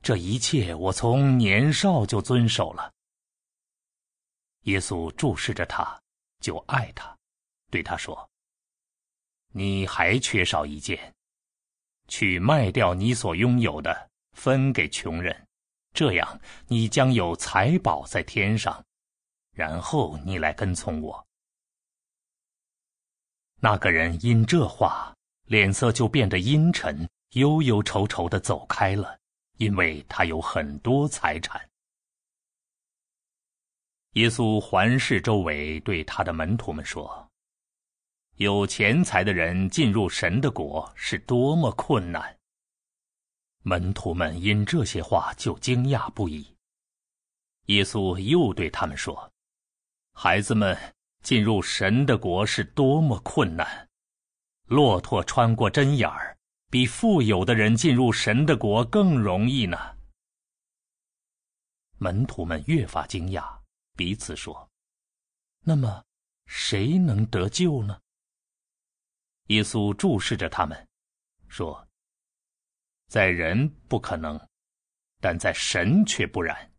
这一切我从年少就遵守了。”耶稣注视着他，就爱他，对他说：“你还缺少一件，去卖掉你所拥有的，分给穷人，这样你将有财宝在天上，然后你来跟从我。”那个人因这话，脸色就变得阴沉，忧忧愁愁的走开了，因为他有很多财产。耶稣环视周围，对他的门徒们说：“有钱财的人进入神的国是多么困难！”门徒们因这些话就惊讶不已。耶稣又对他们说：“孩子们。”进入神的国是多么困难！骆驼穿过针眼儿，比富有的人进入神的国更容易呢。门徒们越发惊讶，彼此说：“那么，谁能得救呢？”耶稣注视着他们，说：“在人不可能，但在神却不然，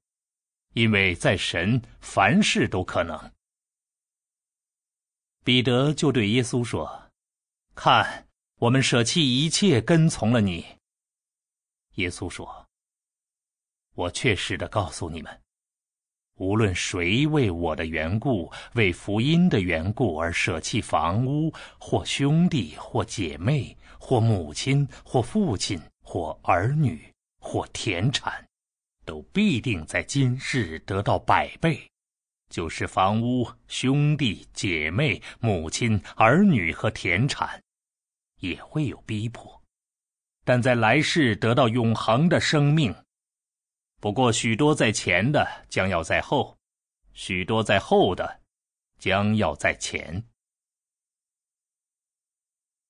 因为在神凡事都可能。”彼得就对耶稣说：“看，我们舍弃一切，跟从了你。”耶稣说：“我确实的告诉你们，无论谁为我的缘故、为福音的缘故而舍弃房屋、或兄弟、或姐妹、或母亲、或父亲、或儿女、或田产，都必定在今世得到百倍。”就是房屋、兄弟姐妹、母亲、儿女和田产，也会有逼迫，但在来世得到永恒的生命。不过，许多在前的将要在后，许多在后的将要在前。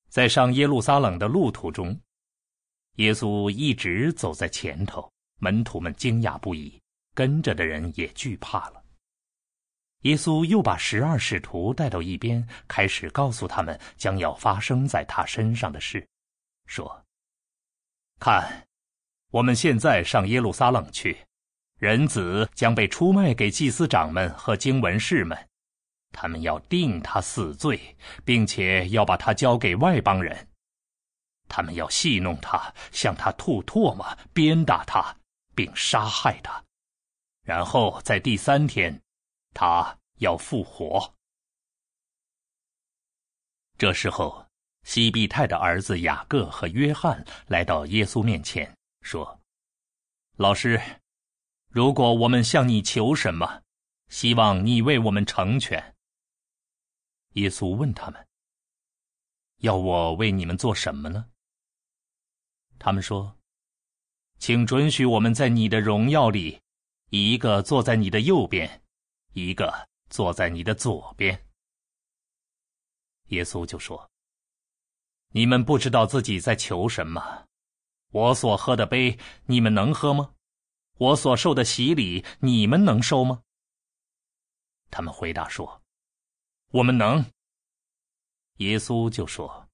在上耶路撒冷的路途中，耶稣一直走在前头，门徒们惊讶不已，跟着的人也惧怕了。耶稣又把十二使徒带到一边，开始告诉他们将要发生在他身上的事，说：“看，我们现在上耶路撒冷去，人子将被出卖给祭司长们和经文士们，他们要定他死罪，并且要把他交给外邦人，他们要戏弄他，向他吐唾沫，鞭打他，并杀害他，然后在第三天。”他要复活。这时候，西庇太的儿子雅各和约翰来到耶稣面前，说：“老师，如果我们向你求什么，希望你为我们成全。”耶稣问他们：“要我为你们做什么呢？”他们说：“请准许我们在你的荣耀里，一个坐在你的右边。”一个坐在你的左边，耶稣就说：“你们不知道自己在求什么，我所喝的杯，你们能喝吗？我所受的洗礼，你们能受吗？”他们回答说：“我们能。”耶稣就说：“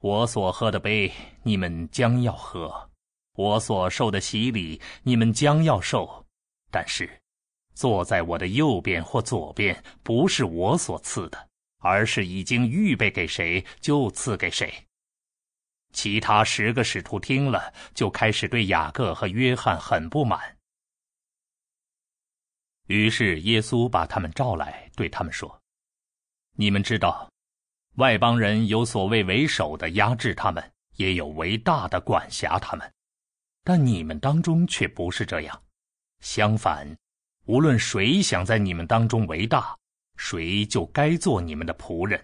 我所喝的杯，你们将要喝；我所受的洗礼，你们将要受。但是，坐在我的右边或左边，不是我所赐的，而是已经预备给谁就赐给谁。”其他十个使徒听了，就开始对雅各和约翰很不满。于是耶稣把他们召来，对他们说：“你们知道。”外邦人有所谓为首的压制他们，也有为大的管辖他们，但你们当中却不是这样。相反，无论谁想在你们当中为大，谁就该做你们的仆人；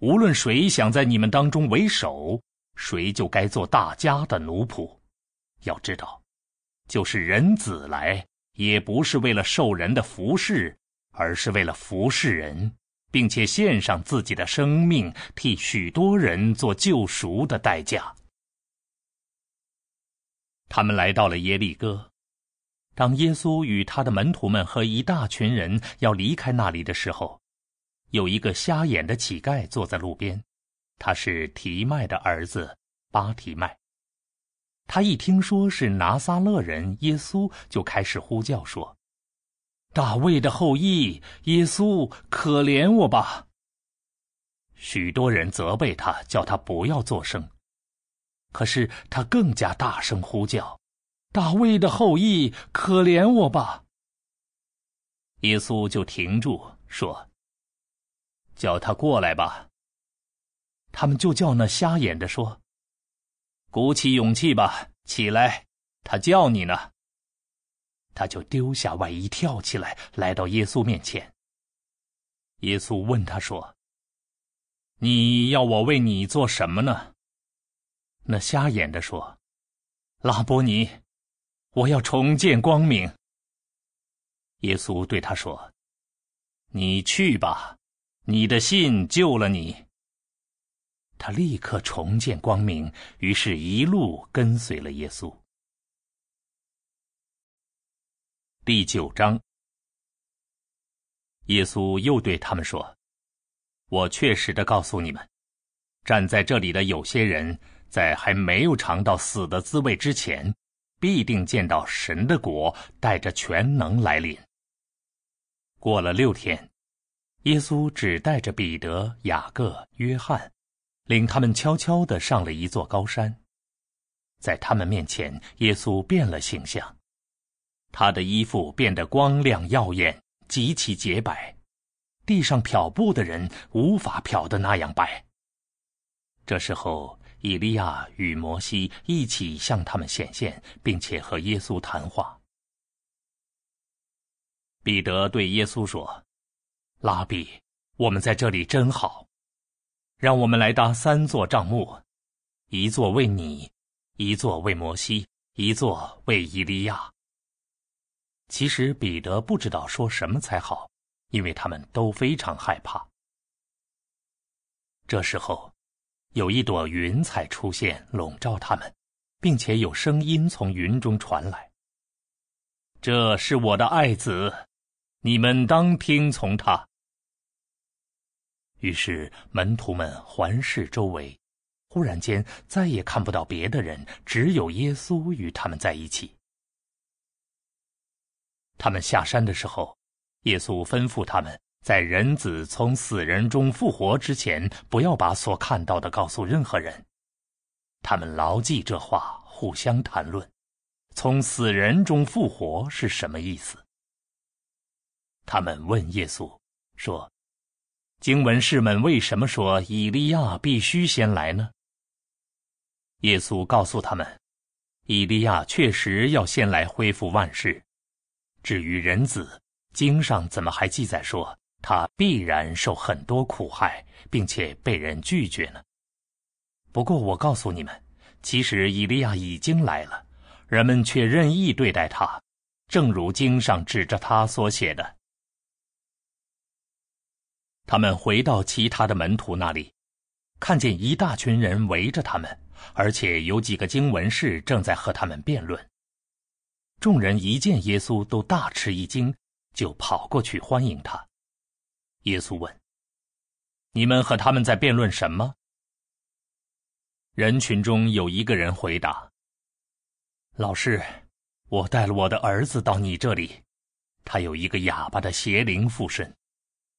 无论谁想在你们当中为首，谁就该做大家的奴仆。要知道，就是人子来，也不是为了受人的服侍，而是为了服侍人。并且献上自己的生命，替许多人做救赎的代价。他们来到了耶利哥。当耶稣与他的门徒们和一大群人要离开那里的时候，有一个瞎眼的乞丐坐在路边，他是提麦的儿子巴提麦。他一听说是拿撒勒人耶稣，就开始呼叫说。大卫的后裔，耶稣，可怜我吧！许多人责备他，叫他不要作声。可是他更加大声呼叫：“大卫的后裔，可怜我吧！”耶稣就停住，说：“叫他过来吧。”他们就叫那瞎眼的说：“鼓起勇气吧，起来，他叫你呢。”他就丢下外衣，跳起来，来到耶稣面前。耶稣问他说：“你要我为你做什么呢？”那瞎眼的说：“拉波尼，我要重见光明。”耶稣对他说：“你去吧，你的信救了你。”他立刻重见光明，于是一路跟随了耶稣。第九章，耶稣又对他们说：“我确实的告诉你们，站在这里的有些人，在还没有尝到死的滋味之前，必定见到神的国带着全能来临。”过了六天，耶稣只带着彼得、雅各、约翰，领他们悄悄的上了一座高山，在他们面前，耶稣变了形象。他的衣服变得光亮耀眼，极其洁白，地上漂布的人无法漂得那样白。这时候，以利亚与摩西一起向他们显现，并且和耶稣谈话。彼得对耶稣说：“拉比，我们在这里真好，让我们来搭三座帐幕，一座为你，一座为摩西，一座为以利亚。”其实彼得不知道说什么才好，因为他们都非常害怕。这时候，有一朵云彩出现，笼罩他们，并且有声音从云中传来：“这是我的爱子，你们当听从他。”于是门徒们环视周围，忽然间再也看不到别的人，只有耶稣与他们在一起。他们下山的时候，耶稣吩咐他们，在人子从死人中复活之前，不要把所看到的告诉任何人。他们牢记这话，互相谈论，从死人中复活是什么意思。他们问耶稣说：“经文士们为什么说以利亚必须先来呢？”耶稣告诉他们：“以利亚确实要先来恢复万事。”至于人子，经上怎么还记载说他必然受很多苦害，并且被人拒绝呢？不过我告诉你们，其实以利亚已经来了，人们却任意对待他，正如经上指着他所写的。他们回到其他的门徒那里，看见一大群人围着他们，而且有几个经文士正在和他们辩论。众人一见耶稣，都大吃一惊，就跑过去欢迎他。耶稣问：“你们和他们在辩论什么？”人群中有一个人回答：“老师，我带了我的儿子到你这里，他有一个哑巴的邪灵附身，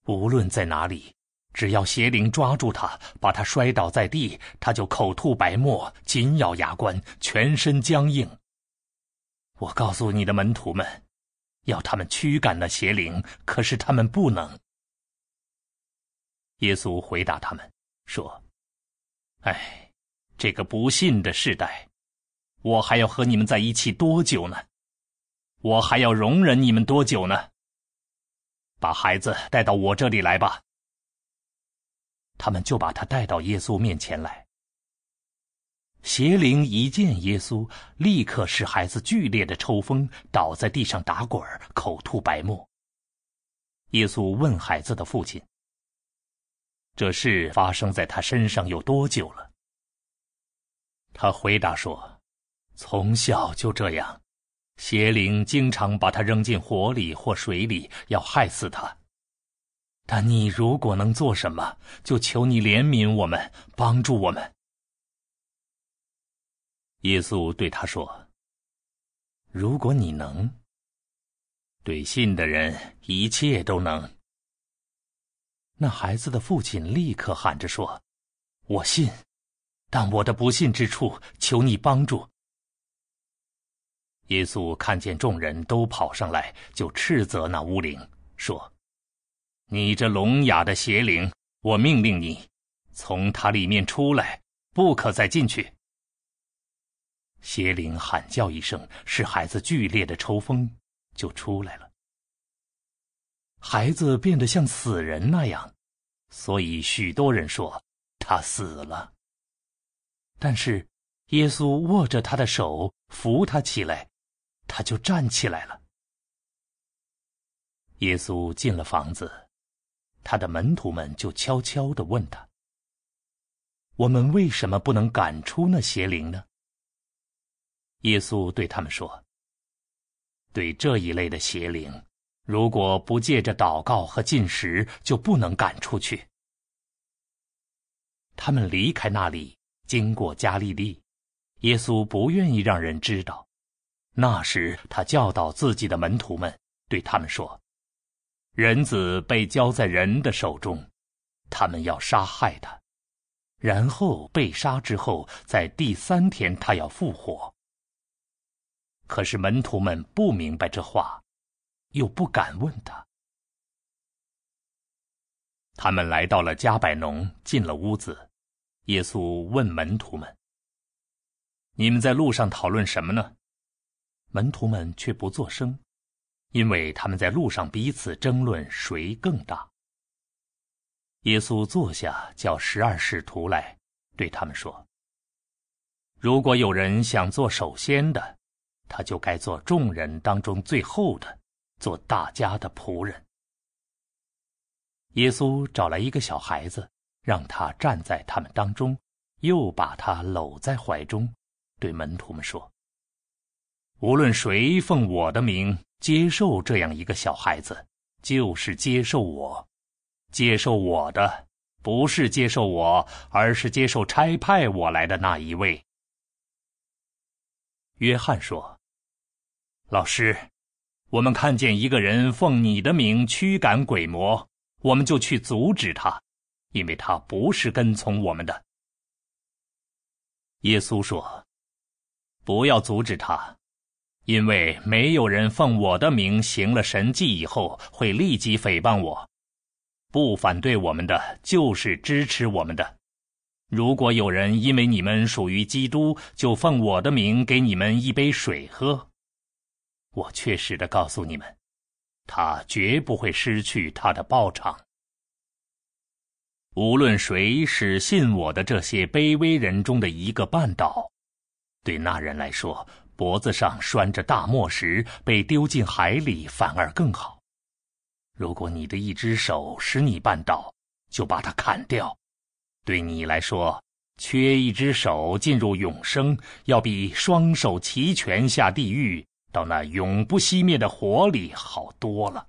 无论在哪里。”只要邪灵抓住他，把他摔倒在地，他就口吐白沫，紧咬牙关，全身僵硬。我告诉你的门徒们，要他们驱赶那邪灵，可是他们不能。耶稣回答他们说：“哎，这个不信的世代，我还要和你们在一起多久呢？我还要容忍你们多久呢？把孩子带到我这里来吧。”他们就把他带到耶稣面前来。邪灵一见耶稣，立刻使孩子剧烈的抽风，倒在地上打滚口吐白沫。耶稣问孩子的父亲：“这事发生在他身上有多久了？”他回答说：“从小就这样，邪灵经常把他扔进火里或水里，要害死他。”但你如果能做什么，就求你怜悯我们，帮助我们。耶稣对他说：“如果你能，对信的人一切都能。”那孩子的父亲立刻喊着说：“我信，但我的不信之处，求你帮助。”耶稣看见众人都跑上来，就斥责那巫灵说。你这聋哑的邪灵，我命令你，从他里面出来，不可再进去。邪灵喊叫一声，使孩子剧烈的抽风，就出来了。孩子变得像死人那样，所以许多人说他死了。但是耶稣握着他的手，扶他起来，他就站起来了。耶稣进了房子。他的门徒们就悄悄地问他：“我们为什么不能赶出那邪灵呢？”耶稣对他们说：“对这一类的邪灵，如果不借着祷告和进食，就不能赶出去。”他们离开那里，经过加利利，耶稣不愿意让人知道。那时，他教导自己的门徒们，对他们说。人子被交在人的手中，他们要杀害他，然后被杀之后，在第三天他要复活。可是门徒们不明白这话，又不敢问他。他们来到了加百农，进了屋子，耶稣问门徒们：“你们在路上讨论什么呢？”门徒们却不作声。因为他们在路上彼此争论谁更大。耶稣坐下，叫十二使徒来，对他们说：“如果有人想做首先的，他就该做众人当中最后的，做大家的仆人。”耶稣找来一个小孩子，让他站在他们当中，又把他搂在怀中，对门徒们说：“无论谁奉我的名。”接受这样一个小孩子，就是接受我；接受我的，不是接受我，而是接受差派我来的那一位。约翰说：“老师，我们看见一个人奉你的名驱赶鬼魔，我们就去阻止他，因为他不是跟从我们的。”耶稣说：“不要阻止他。”因为没有人奉我的名行了神迹以后会立即诽谤我，不反对我们的就是支持我们的。如果有人因为你们属于基督，就奉我的名给你们一杯水喝，我确实的告诉你们，他绝不会失去他的报偿。无论谁是信我的这些卑微人中的一个半岛，对那人来说。脖子上拴着大磨石，被丢进海里反而更好。如果你的一只手使你绊倒，就把它砍掉，对你来说，缺一只手进入永生，要比双手齐全下地狱到那永不熄灭的火里好多了。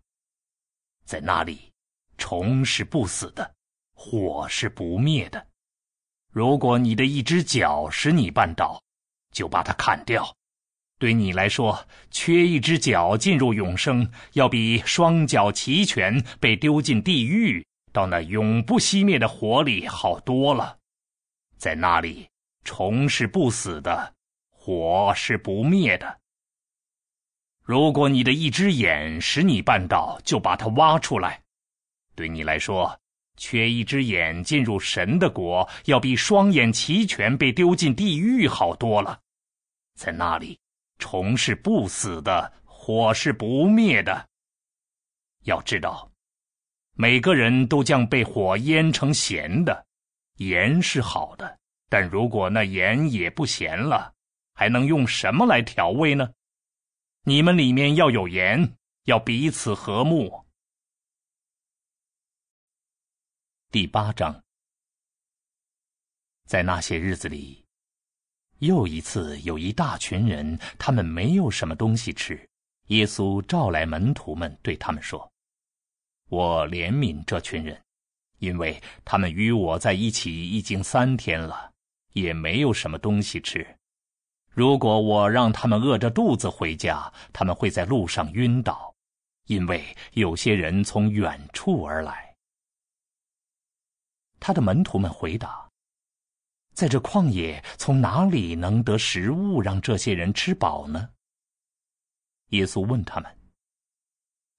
在那里，虫是不死的，火是不灭的。如果你的一只脚使你绊倒，就把它砍掉。对你来说，缺一只脚进入永生，要比双脚齐全被丢进地狱。到那永不熄灭的火里好多了，在那里，虫是不死的，火是不灭的。如果你的一只眼使你绊倒，就把它挖出来。对你来说，缺一只眼进入神的国，要比双眼齐全被丢进地狱好多了。在那里，虫是不死的，火是不灭的。要知道。每个人都将被火腌成咸的，盐是好的，但如果那盐也不咸了，还能用什么来调味呢？你们里面要有盐，要彼此和睦。第八章，在那些日子里，又一次有一大群人，他们没有什么东西吃。耶稣召来门徒们，对他们说。我怜悯这群人，因为他们与我在一起已经三天了，也没有什么东西吃。如果我让他们饿着肚子回家，他们会在路上晕倒，因为有些人从远处而来。他的门徒们回答：“在这旷野，从哪里能得食物让这些人吃饱呢？”耶稣问他们：“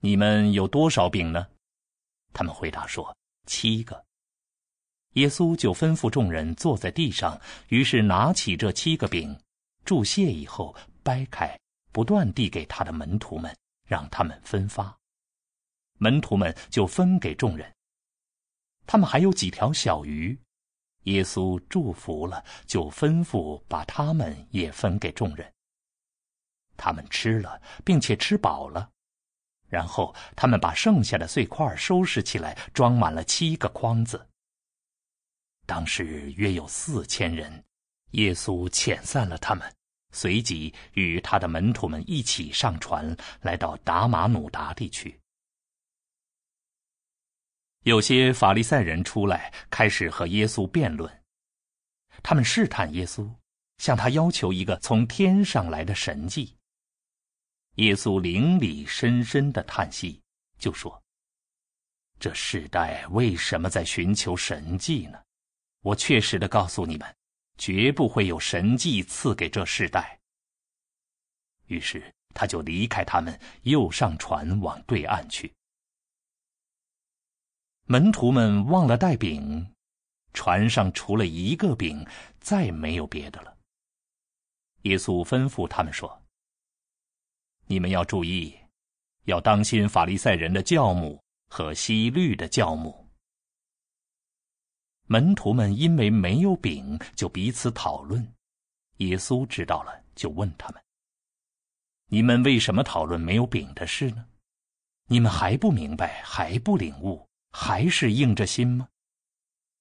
你们有多少饼呢？”他们回答说：“七个。”耶稣就吩咐众人坐在地上，于是拿起这七个饼，注谢以后掰开，不断递给他的门徒们，让他们分发。门徒们就分给众人。他们还有几条小鱼，耶稣祝福了，就吩咐把他们也分给众人。他们吃了，并且吃饱了。然后他们把剩下的碎块收拾起来，装满了七个筐子。当时约有四千人，耶稣遣散了他们，随即与他的门徒们一起上船，来到达马努达地区。有些法利赛人出来，开始和耶稣辩论。他们试探耶稣，向他要求一个从天上来的神迹。耶稣灵里深深的叹息，就说：“这世代为什么在寻求神迹呢？我确实的告诉你们，绝不会有神迹赐给这世代。”于是他就离开他们，又上船往对岸去。门徒们忘了带饼，船上除了一个饼，再没有别的了。耶稣吩咐他们说。你们要注意，要当心法利赛人的教母和西律的教母。门徒们因为没有饼，就彼此讨论。耶稣知道了，就问他们：“你们为什么讨论没有饼的事呢？你们还不明白，还不领悟，还是硬着心吗？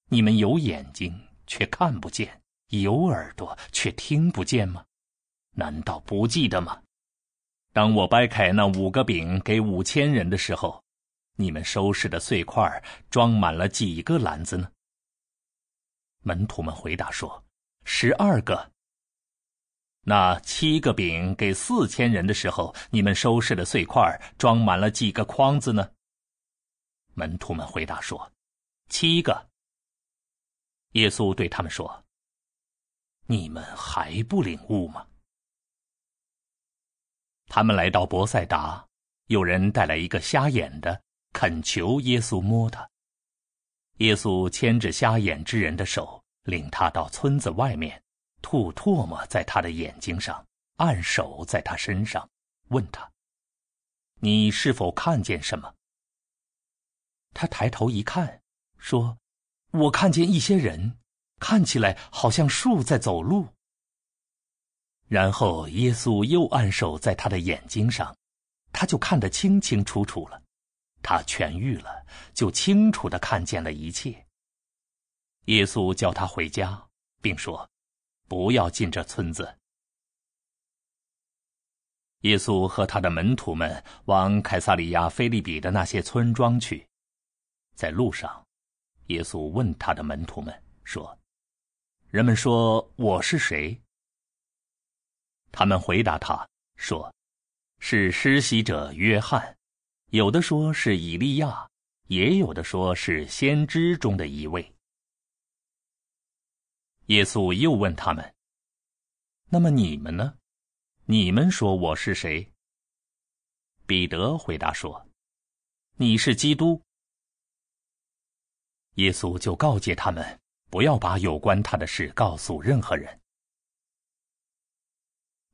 你们有眼睛却看不见，有耳朵却听不见吗？难道不记得吗？”当我掰开那五个饼给五千人的时候，你们收拾的碎块装满了几个篮子呢？门徒们回答说：“十二个。”那七个饼给四千人的时候，你们收拾的碎块装满了几个筐子呢？门徒们回答说：“七个。”耶稣对他们说：“你们还不领悟吗？”他们来到博塞达，有人带来一个瞎眼的，恳求耶稣摸他。耶稣牵着瞎眼之人的手，领他到村子外面，吐唾沫在他的眼睛上，按手在他身上，问他：“你是否看见什么？”他抬头一看，说：“我看见一些人，看起来好像树在走路。”然后耶稣又按手在他的眼睛上，他就看得清清楚楚了。他痊愈了，就清楚的看见了一切。耶稣叫他回家，并说：“不要进这村子。”耶稣和他的门徒们往凯撒利亚菲利比的那些村庄去，在路上，耶稣问他的门徒们说：“人们说我是谁？”他们回答他说：“是施洗者约翰，有的说是以利亚，也有的说是先知中的一位。”耶稣又问他们：“那么你们呢？你们说我是谁？”彼得回答说：“你是基督。”耶稣就告诫他们，不要把有关他的事告诉任何人。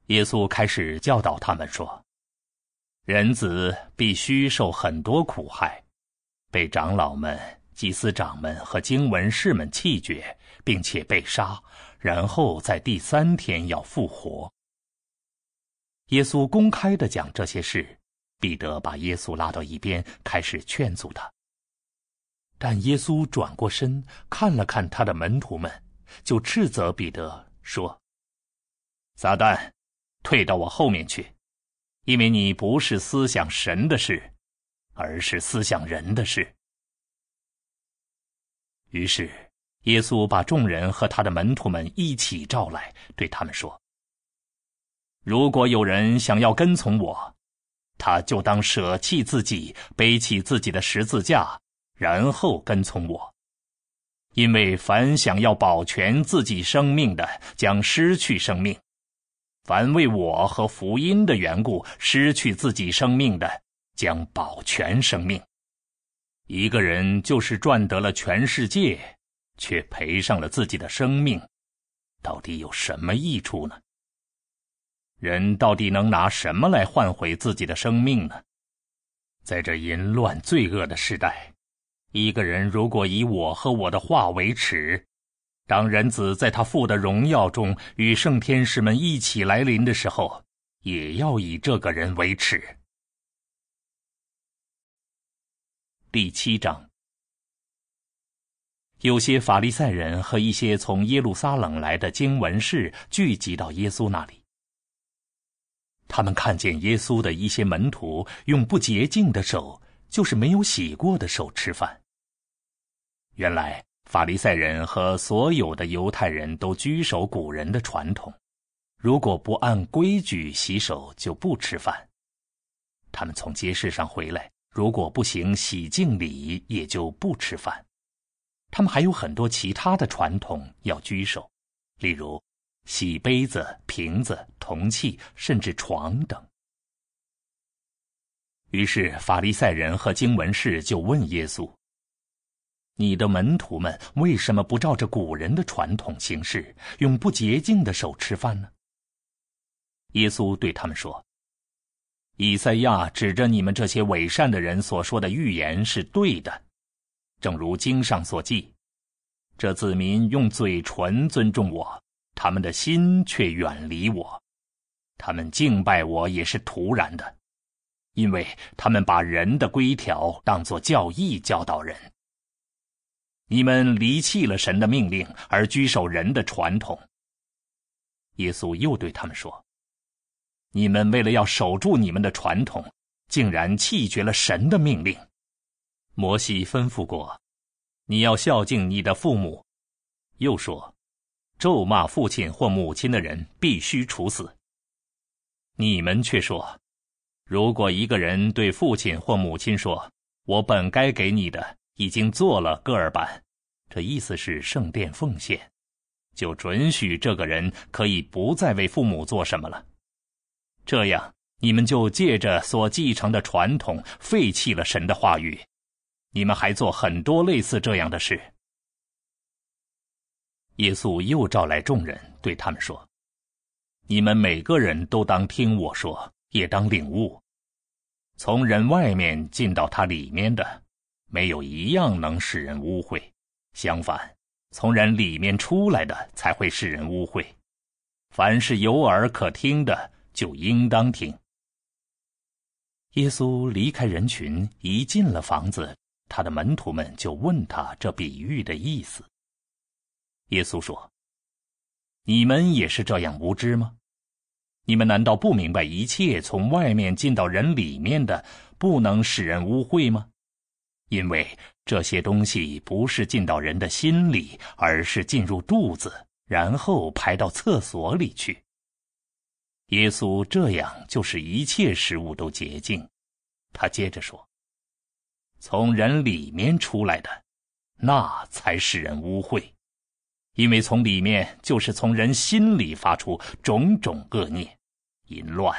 耶稣开始教导他们说：“人子必须受很多苦害，被长老们。”祭司长们和经文士们气绝，并且被杀，然后在第三天要复活。耶稣公开的讲这些事，彼得把耶稣拉到一边，开始劝阻他。但耶稣转过身看了看他的门徒们，就斥责彼得说：“撒旦，退到我后面去，因为你不是思想神的事，而是思想人的事。”于是，耶稣把众人和他的门徒们一起召来，对他们说：“如果有人想要跟从我，他就当舍弃自己，背起自己的十字架，然后跟从我。因为凡想要保全自己生命的，将失去生命；凡为我和福音的缘故失去自己生命的，将保全生命。”一个人就是赚得了全世界，却赔上了自己的生命，到底有什么益处呢？人到底能拿什么来换回自己的生命呢？在这淫乱罪恶的时代，一个人如果以我和我的话为耻，当人子在他父的荣耀中与圣天使们一起来临的时候，也要以这个人为耻。第七章，有些法利赛人和一些从耶路撒冷来的经文士聚集到耶稣那里。他们看见耶稣的一些门徒用不洁净的手，就是没有洗过的手吃饭。原来法利赛人和所有的犹太人都居守古人的传统，如果不按规矩洗手，就不吃饭。他们从街市上回来。如果不行洗净礼，也就不吃饭。他们还有很多其他的传统要居守，例如洗杯子、瓶子、铜器，甚至床等。于是法利赛人和经文士就问耶稣：“你的门徒们为什么不照着古人的传统行事，用不洁净的手吃饭呢？”耶稣对他们说。以赛亚指着你们这些伪善的人所说的预言是对的，正如经上所记：这子民用嘴唇尊重我，他们的心却远离我；他们敬拜我也是徒然的，因为他们把人的规条当作教义教导人。你们离弃了神的命令，而居守人的传统。耶稣又对他们说。你们为了要守住你们的传统，竟然弃绝了神的命令。摩西吩咐过，你要孝敬你的父母。又说，咒骂父亲或母亲的人必须处死。你们却说，如果一个人对父亲或母亲说：“我本该给你的已经做了戈尔板”，这意思是圣殿奉献，就准许这个人可以不再为父母做什么了。这样，你们就借着所继承的传统废弃了神的话语，你们还做很多类似这样的事。耶稣又召来众人，对他们说：“你们每个人都当听我说，也当领悟。从人外面进到他里面的，没有一样能使人污秽；相反，从人里面出来的才会使人污秽。凡是有耳可听的。”就应当听。耶稣离开人群，一进了房子，他的门徒们就问他这比喻的意思。耶稣说：“你们也是这样无知吗？你们难道不明白一切从外面进到人里面的，不能使人污秽吗？因为这些东西不是进到人的心里，而是进入肚子，然后排到厕所里去。耶稣这样就是一切食物都洁净。”他接着说：“从人里面出来的，那才使人污秽。”因为从里面就是从人心里发出种种恶念，淫乱、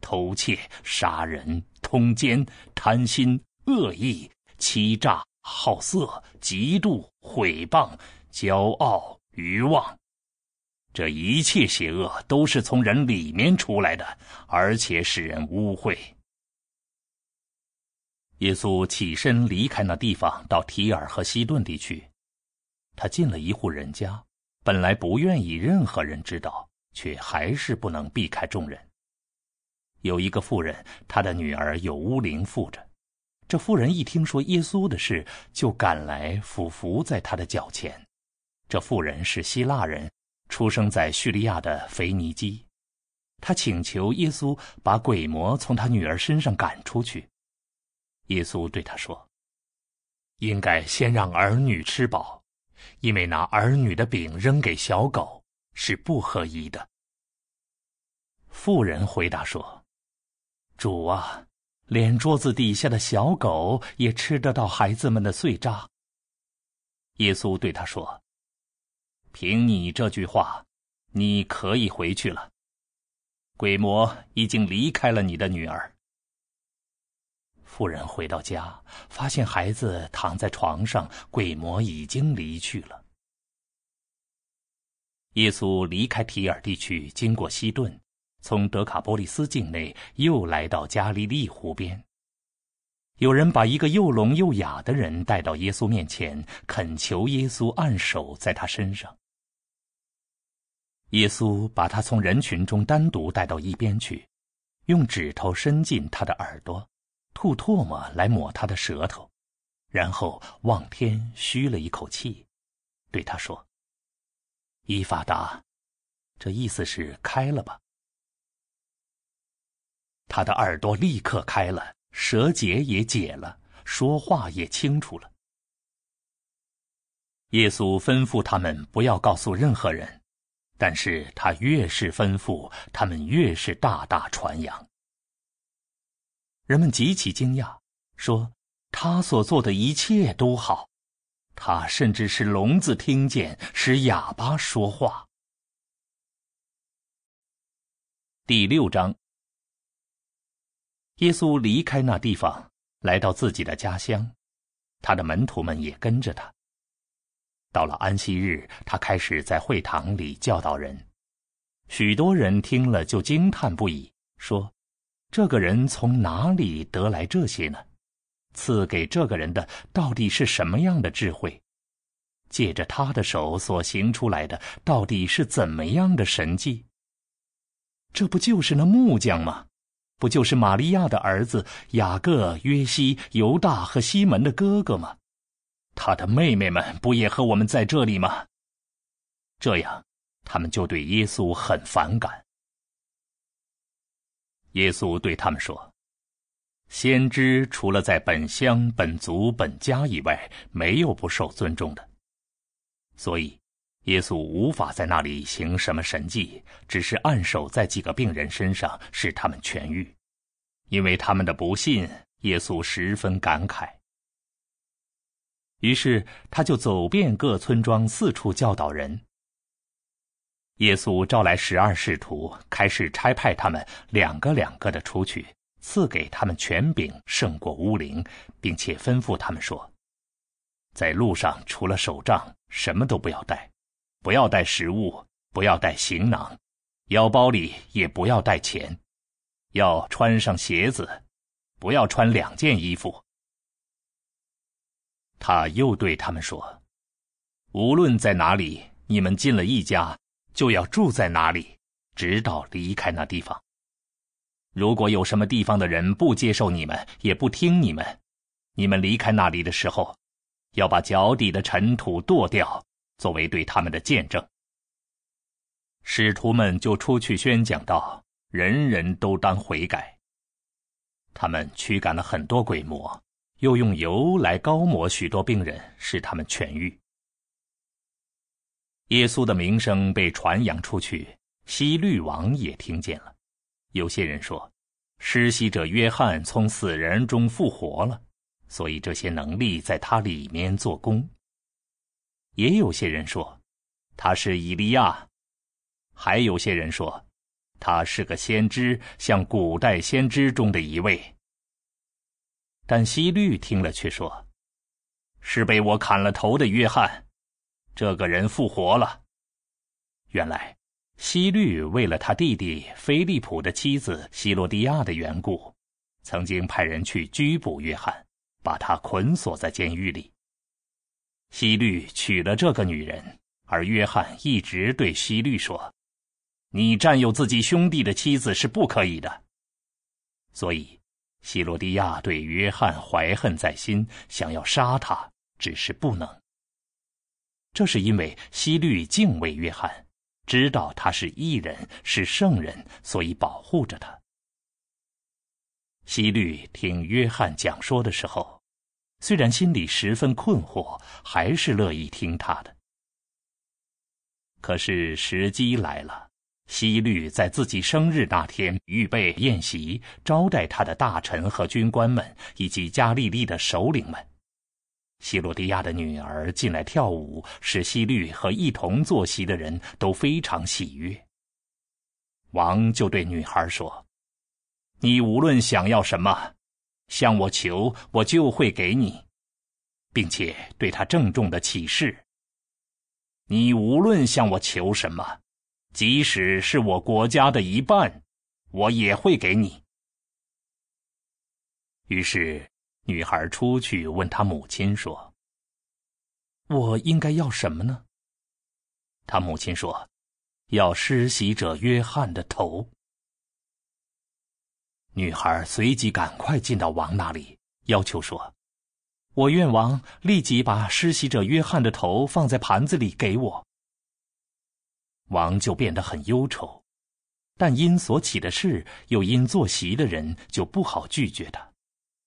偷窃、杀人、通奸、贪心、恶意、欺诈、好色、嫉妒、毁谤、骄傲、欲望，这一切邪恶都是从人里面出来的，而且使人污秽。耶稣起身离开那地方，到提尔和西顿地区。他进了一户人家，本来不愿意任何人知道，却还是不能避开众人。有一个妇人，她的女儿有巫灵附着。这妇人一听说耶稣的事，就赶来俯伏在他的脚前。这妇人是希腊人，出生在叙利亚的腓尼基。他请求耶稣把鬼魔从他女儿身上赶出去。耶稣对他说：“应该先让儿女吃饱。”因为拿儿女的饼扔给小狗是不合宜的。妇人回答说：“主啊，连桌子底下的小狗也吃得到孩子们的碎渣。”耶稣对他说：“凭你这句话，你可以回去了。鬼魔已经离开了你的女儿。”妇人回到家，发现孩子躺在床上，鬼魔已经离去了。耶稣离开提尔地区，经过西顿，从德卡波利斯境内又来到加利利湖边。有人把一个又聋又哑的人带到耶稣面前，恳求耶稣按手在他身上。耶稣把他从人群中单独带到一边去，用指头伸进他的耳朵。吐唾沫来抹他的舌头，然后望天吁了一口气，对他说：“伊法达，这意思是开了吧。”他的耳朵立刻开了，舌结也解了，说话也清楚了。耶稣吩咐他们不要告诉任何人，但是他越是吩咐，他们越是大大传扬。人们极其惊讶，说：“他所做的一切都好，他甚至是聋子听见，使哑巴说话。”第六章，耶稣离开那地方，来到自己的家乡，他的门徒们也跟着他。到了安息日，他开始在会堂里教导人，许多人听了就惊叹不已，说。这个人从哪里得来这些呢？赐给这个人的到底是什么样的智慧？借着他的手所行出来的到底是怎么样的神迹？这不就是那木匠吗？不就是玛利亚的儿子雅各、约西、犹大和西门的哥哥吗？他的妹妹们不也和我们在这里吗？这样，他们就对耶稣很反感。耶稣对他们说：“先知除了在本乡、本族、本家以外，没有不受尊重的。所以，耶稣无法在那里行什么神迹，只是按手在几个病人身上，使他们痊愈。因为他们的不信，耶稣十分感慨。于是，他就走遍各村庄，四处教导人。”耶稣召来十二使徒，开始差派他们两个两个的出去，赐给他们权柄胜过巫灵，并且吩咐他们说：“在路上除了手杖，什么都不要带，不要带食物，不要带行囊，腰包里也不要带钱，要穿上鞋子，不要穿两件衣服。”他又对他们说：“无论在哪里，你们进了一家。”就要住在哪里，直到离开那地方。如果有什么地方的人不接受你们，也不听你们，你们离开那里的时候，要把脚底的尘土跺掉，作为对他们的见证。使徒们就出去宣讲道：“人人都当悔改。”他们驱赶了很多鬼魔，又用油来膏抹许多病人，使他们痊愈。耶稣的名声被传扬出去，西律王也听见了。有些人说，施洗者约翰从死人中复活了，所以这些能力在他里面做工。也有些人说，他是以利亚；还有些人说，他是个先知，像古代先知中的一位。但西律听了却说：“是被我砍了头的约翰，这个人复活了。”原来。西律为了他弟弟菲利普的妻子希罗迪亚的缘故，曾经派人去拘捕约翰，把他捆锁在监狱里。西律娶了这个女人，而约翰一直对西律说：“你占有自己兄弟的妻子是不可以的。”所以，希罗迪亚对约翰怀恨在心，想要杀他，只是不能。这是因为西律敬畏约翰。知道他是异人，是圣人，所以保护着他。希律听约翰讲说的时候，虽然心里十分困惑，还是乐意听他的。可是时机来了，希律在自己生日那天预备宴席，招待他的大臣和军官们，以及加利利的首领们。西罗迪亚的女儿进来跳舞，使希律和一同坐席的人都非常喜悦。王就对女孩说：“你无论想要什么，向我求，我就会给你，并且对他郑重的启示：你无论向我求什么，即使是我国家的一半，我也会给你。”于是。女孩出去问她母亲说：“我应该要什么呢？”她母亲说：“要施洗者约翰的头。”女孩随即赶快进到王那里，要求说：“我愿王立即把施洗者约翰的头放在盘子里给我。”王就变得很忧愁，但因所起的事，又因坐席的人，就不好拒绝他。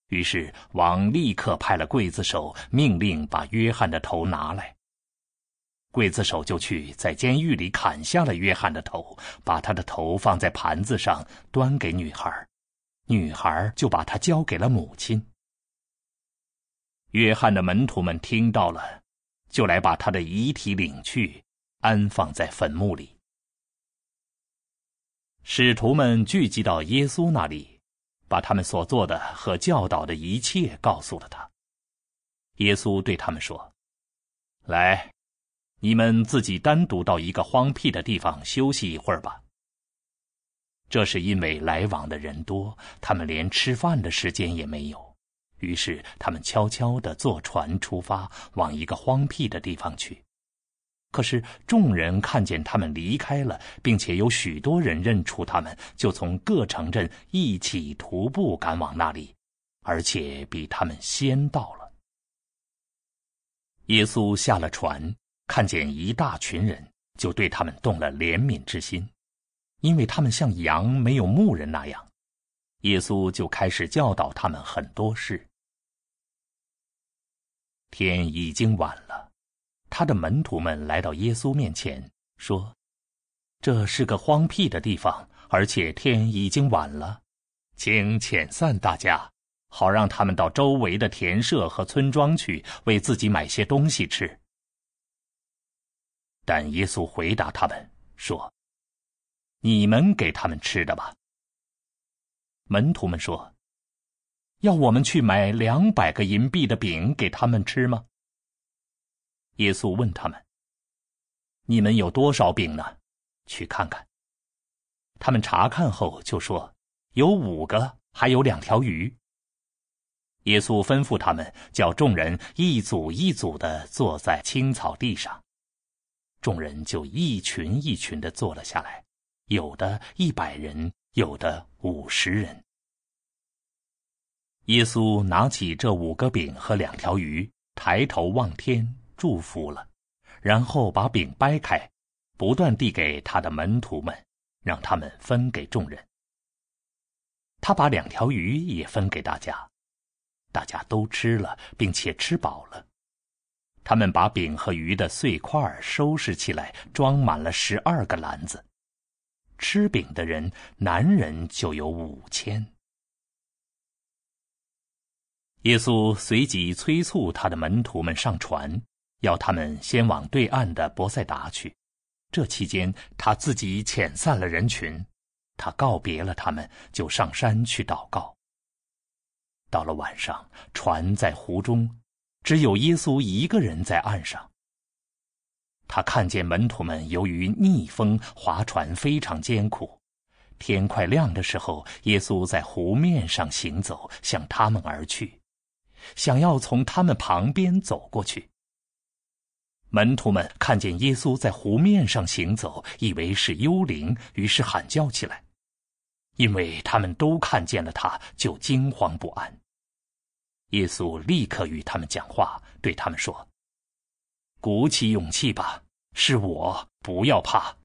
于是王立刻派了刽子手，命令把约翰的头拿来。刽子手就去在监狱里砍下了约翰的头，把他的头放在盘子上，端给女孩，女孩就把他交给了母亲。约翰的门徒们听到了，就来把他的遗体领去，安放在坟墓里。使徒们聚集到耶稣那里。把他们所做的和教导的一切告诉了他。耶稣对他们说：“来，你们自己单独到一个荒僻的地方休息一会儿吧。”这是因为来往的人多，他们连吃饭的时间也没有，于是他们悄悄地坐船出发，往一个荒僻的地方去。可是众人看见他们离开了，并且有许多人认出他们，就从各城镇一起徒步赶往那里，而且比他们先到了。耶稣下了船，看见一大群人，就对他们动了怜悯之心，因为他们像羊没有牧人那样。耶稣就开始教导他们很多事。天已经晚了。他的门徒们来到耶稣面前，说：“这是个荒僻的地方，而且天已经晚了，请遣散大家，好让他们到周围的田舍和村庄去，为自己买些东西吃。”但耶稣回答他们说：“你们给他们吃的吧。”门徒们说：“要我们去买两百个银币的饼给他们吃吗？”耶稣问他们：“你们有多少饼呢？去看看。”他们查看后就说：“有五个，还有两条鱼。”耶稣吩咐他们叫众人一组一组的坐在青草地上，众人就一群一群的坐了下来，有的一百人，有的五十人。耶稣拿起这五个饼和两条鱼，抬头望天。祝福了，然后把饼掰开，不断递给他的门徒们，让他们分给众人。他把两条鱼也分给大家，大家都吃了，并且吃饱了。他们把饼和鱼的碎块收拾起来，装满了十二个篮子。吃饼的人，男人就有五千。耶稣随即催促他的门徒们上船，要他们先往对岸的伯赛达去。这期间，他自己遣散了人群，他告别了他们，就上山去祷告。到了晚上，船在湖中，只有耶稣一个人在岸上。他看见门徒们由于逆风划船非常艰苦，天快亮的时候，耶稣在湖面上行走，向他们而去。想要从他们旁边走过去。门徒们看见耶稣在湖面上行走，以为是幽灵，于是喊叫起来。因为他们都看见了他，就惊慌不安。耶稣立刻与他们讲话，对他们说：“鼓起勇气吧，是我，不要怕。”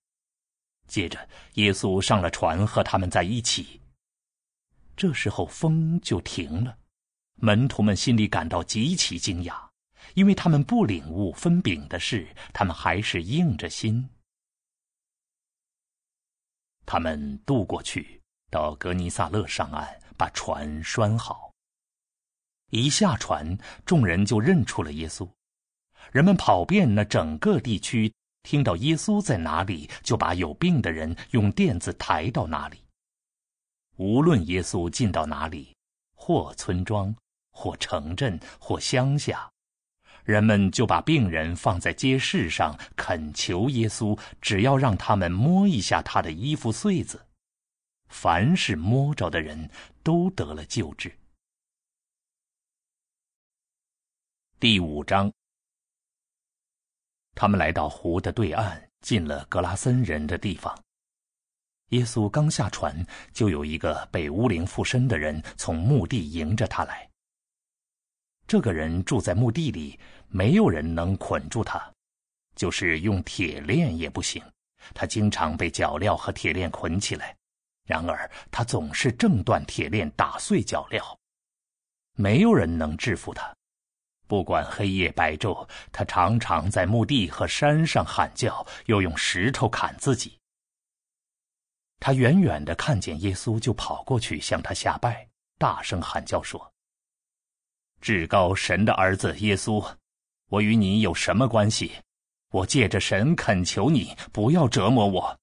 接着，耶稣上了船，和他们在一起。这时候，风就停了。门徒们心里感到极其惊讶，因为他们不领悟分饼的事，他们还是硬着心。他们渡过去，到格尼萨勒上岸，把船拴好。一下船，众人就认出了耶稣。人们跑遍那整个地区，听到耶稣在哪里，就把有病的人用垫子抬到哪里。无论耶稣进到哪里，或村庄。或城镇，或乡下，人们就把病人放在街市上，恳求耶稣，只要让他们摸一下他的衣服穗子。凡是摸着的人都得了救治。第五章，他们来到湖的对岸，进了格拉森人的地方。耶稣刚下船，就有一个被巫灵附身的人从墓地迎着他来。这个人住在墓地里，没有人能捆住他，就是用铁链也不行。他经常被脚镣和铁链捆起来，然而他总是挣断铁链，打碎脚镣。没有人能制服他，不管黑夜白昼，他常常在墓地和山上喊叫，又用石头砍自己。他远远的看见耶稣，就跑过去向他下拜，大声喊叫说。至高神的儿子耶稣，我与你有什么关系？我借着神恳求你不要折磨我。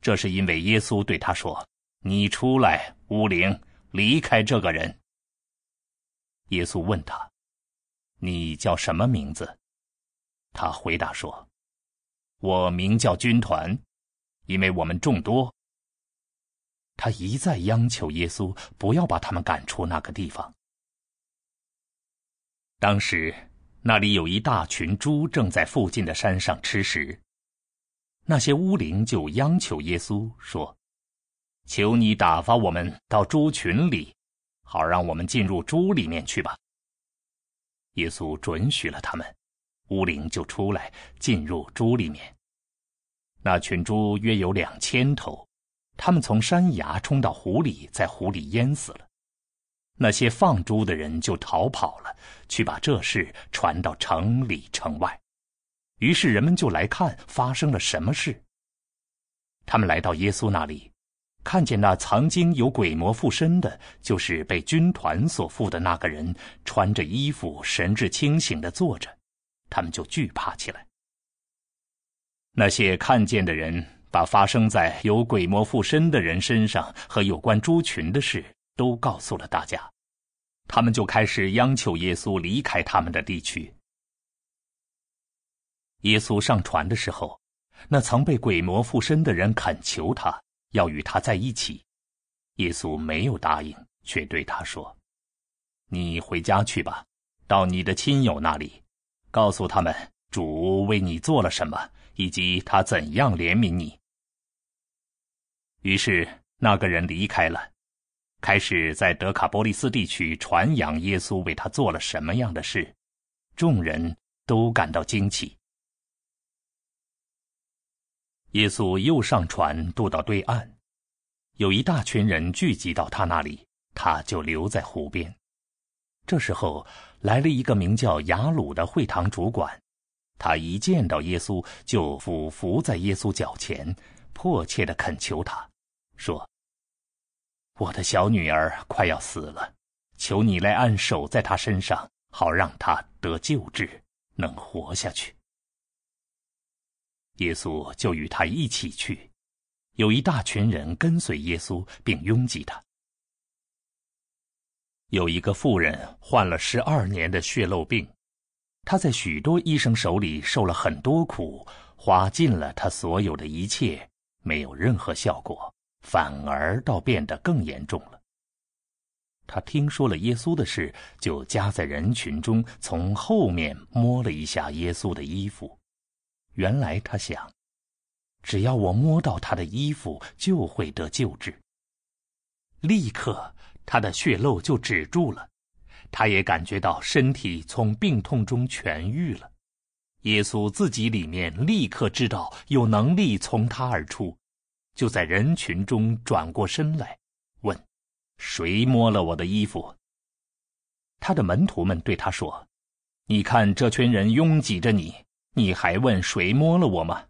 这是因为耶稣对他说：“你出来，乌灵，离开这个人。”耶稣问他：“你叫什么名字？”他回答说：“我名叫军团，因为我们众多。”他一再央求耶稣不要把他们赶出那个地方。当时，那里有一大群猪正在附近的山上吃食。那些巫灵就央求耶稣说：“求你打发我们到猪群里，好让我们进入猪里面去吧。”耶稣准许了他们，巫灵就出来进入猪里面。那群猪约有两千头，他们从山崖冲到湖里，在湖里淹死了。那些放猪的人就逃跑了，去把这事传到城里城外。于是人们就来看发生了什么事。他们来到耶稣那里，看见那曾经有鬼魔附身的，就是被军团所附的那个人，穿着衣服，神志清醒的坐着，他们就惧怕起来。那些看见的人把发生在有鬼魔附身的人身上和有关猪群的事。都告诉了大家，他们就开始央求耶稣离开他们的地区。耶稣上船的时候，那曾被鬼魔附身的人恳求他要与他在一起，耶稣没有答应，却对他说：“你回家去吧，到你的亲友那里，告诉他们主为你做了什么，以及他怎样怜悯你。”于是那个人离开了。开始在德卡波利斯地区传扬耶稣为他做了什么样的事，众人都感到惊奇。耶稣又上船渡到对岸，有一大群人聚集到他那里，他就留在湖边。这时候来了一个名叫雅鲁的会堂主管，他一见到耶稣就俯伏在耶稣脚前，迫切的恳求他，说：“我的小女儿快要死了，求你来按手在她身上，好让她得救治，能活下去。”耶稣就与他一起去，有一大群人跟随耶稣，并拥挤他。有一个妇人患了十二年的血漏病，她在许多医生手里受了很多苦，花尽了她所有的一切，没有任何效果，反而倒变得更严重了。他听说了耶稣的事，就夹在人群中，从后面摸了一下耶稣的衣服。原来他想，只要我摸到他的衣服，就会得救治。立刻，他的血漏就止住了，他也感觉到身体从病痛中痊愈了。耶稣自己里面立刻知道有能力从他而出，就在人群中转过身来，问：“谁摸了我的衣服？”他的门徒们对他说：“你看这群人拥挤着你。”你还问谁摸了我吗？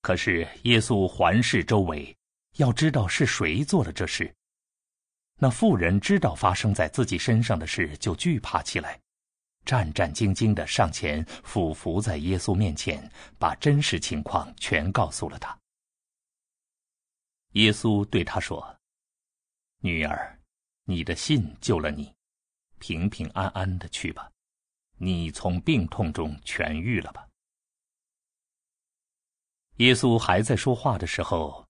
可是耶稣环视周围，要知道是谁做了这事。那妇人知道发生在自己身上的事，就惧怕起来，战战兢兢的上前俯伏在耶稣面前，把真实情况全告诉了他。耶稣对他说：“女儿，你的信救了你，平平安安的去吧。”你从病痛中痊愈了吧？耶稣还在说话的时候，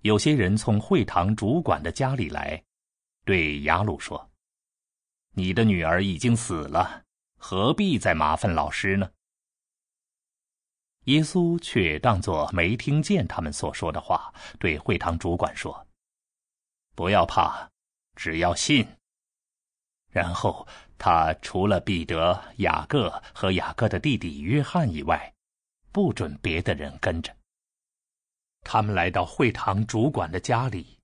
有些人从会堂主管的家里来，对雅鲁说：“你的女儿已经死了，何必再麻烦老师呢？”耶稣却当作没听见他们所说的话，对会堂主管说：“不要怕，只要信。”然后。他除了彼得、雅各和雅各的弟弟约翰以外，不准别的人跟着。他们来到会堂主管的家里，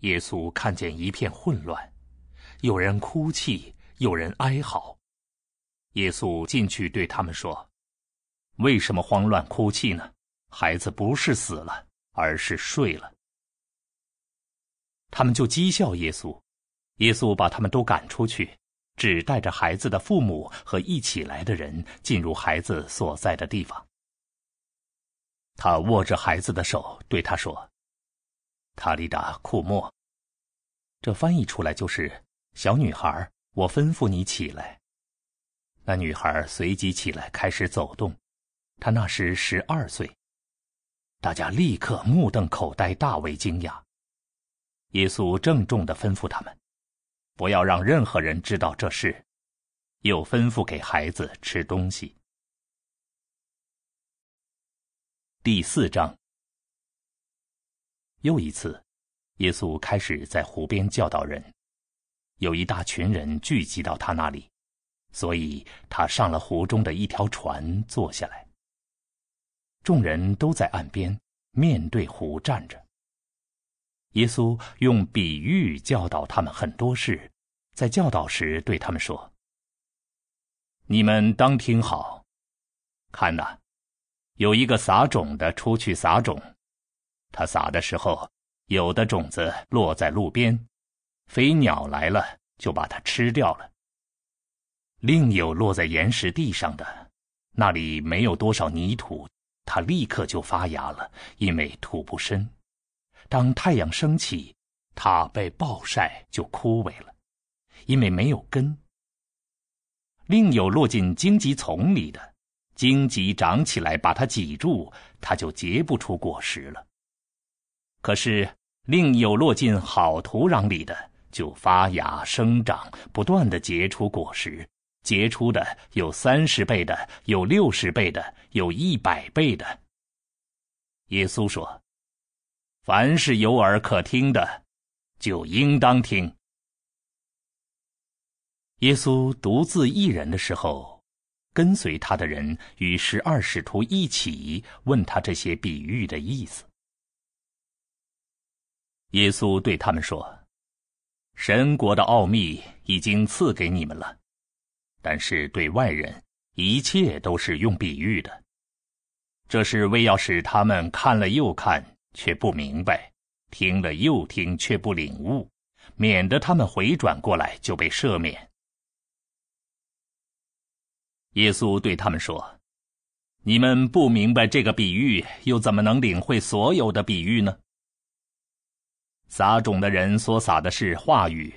耶稣看见一片混乱，有人哭泣，有人哀嚎。耶稣进去对他们说：“为什么慌乱哭泣呢？孩子不是死了，而是睡了。”他们就讥笑耶稣，耶稣把他们都赶出去。只带着孩子的父母和一起来的人进入孩子所在的地方。他握着孩子的手，对他说：“塔利达库莫。”这翻译出来就是“小女孩，我吩咐你起来。”那女孩随即起来，开始走动。她那时十二岁。大家立刻目瞪口呆，大为惊讶。耶稣郑重的吩咐他们。不要让任何人知道这事，又吩咐给孩子吃东西。第四章，又一次，耶稣开始在湖边教导人，有一大群人聚集到他那里，所以他上了湖中的一条船，坐下来。众人都在岸边面对湖站着。耶稣用比喻教导他们很多事，在教导时对他们说：“你们当听好，看呐，有一个撒种的出去撒种，他撒的时候，有的种子落在路边，飞鸟来了就把它吃掉了；另有落在岩石地上的，那里没有多少泥土，它立刻就发芽了，因为土不深。”当太阳升起，它被暴晒就枯萎了，因为没有根。另有落进荆棘丛里的，荆棘长起来把它挤住，它就结不出果实了。可是另有落进好土壤里的，就发芽生长，不断的结出果实，结出的有三十倍的，有六十倍的，有一百倍的。耶稣说。凡是有耳可听的，就应当听。耶稣独自一人的时候，跟随他的人与十二使徒一起问他这些比喻的意思。耶稣对他们说：“神国的奥秘已经赐给你们了，但是对外人，一切都是用比喻的。这是为要使他们看了又看，却不明白；听了又听，却不领悟，免得他们回转过来就被赦免。”耶稣对他们说：“你们不明白这个比喻，又怎么能领会所有的比喻呢？”撒种的人所撒的是话语，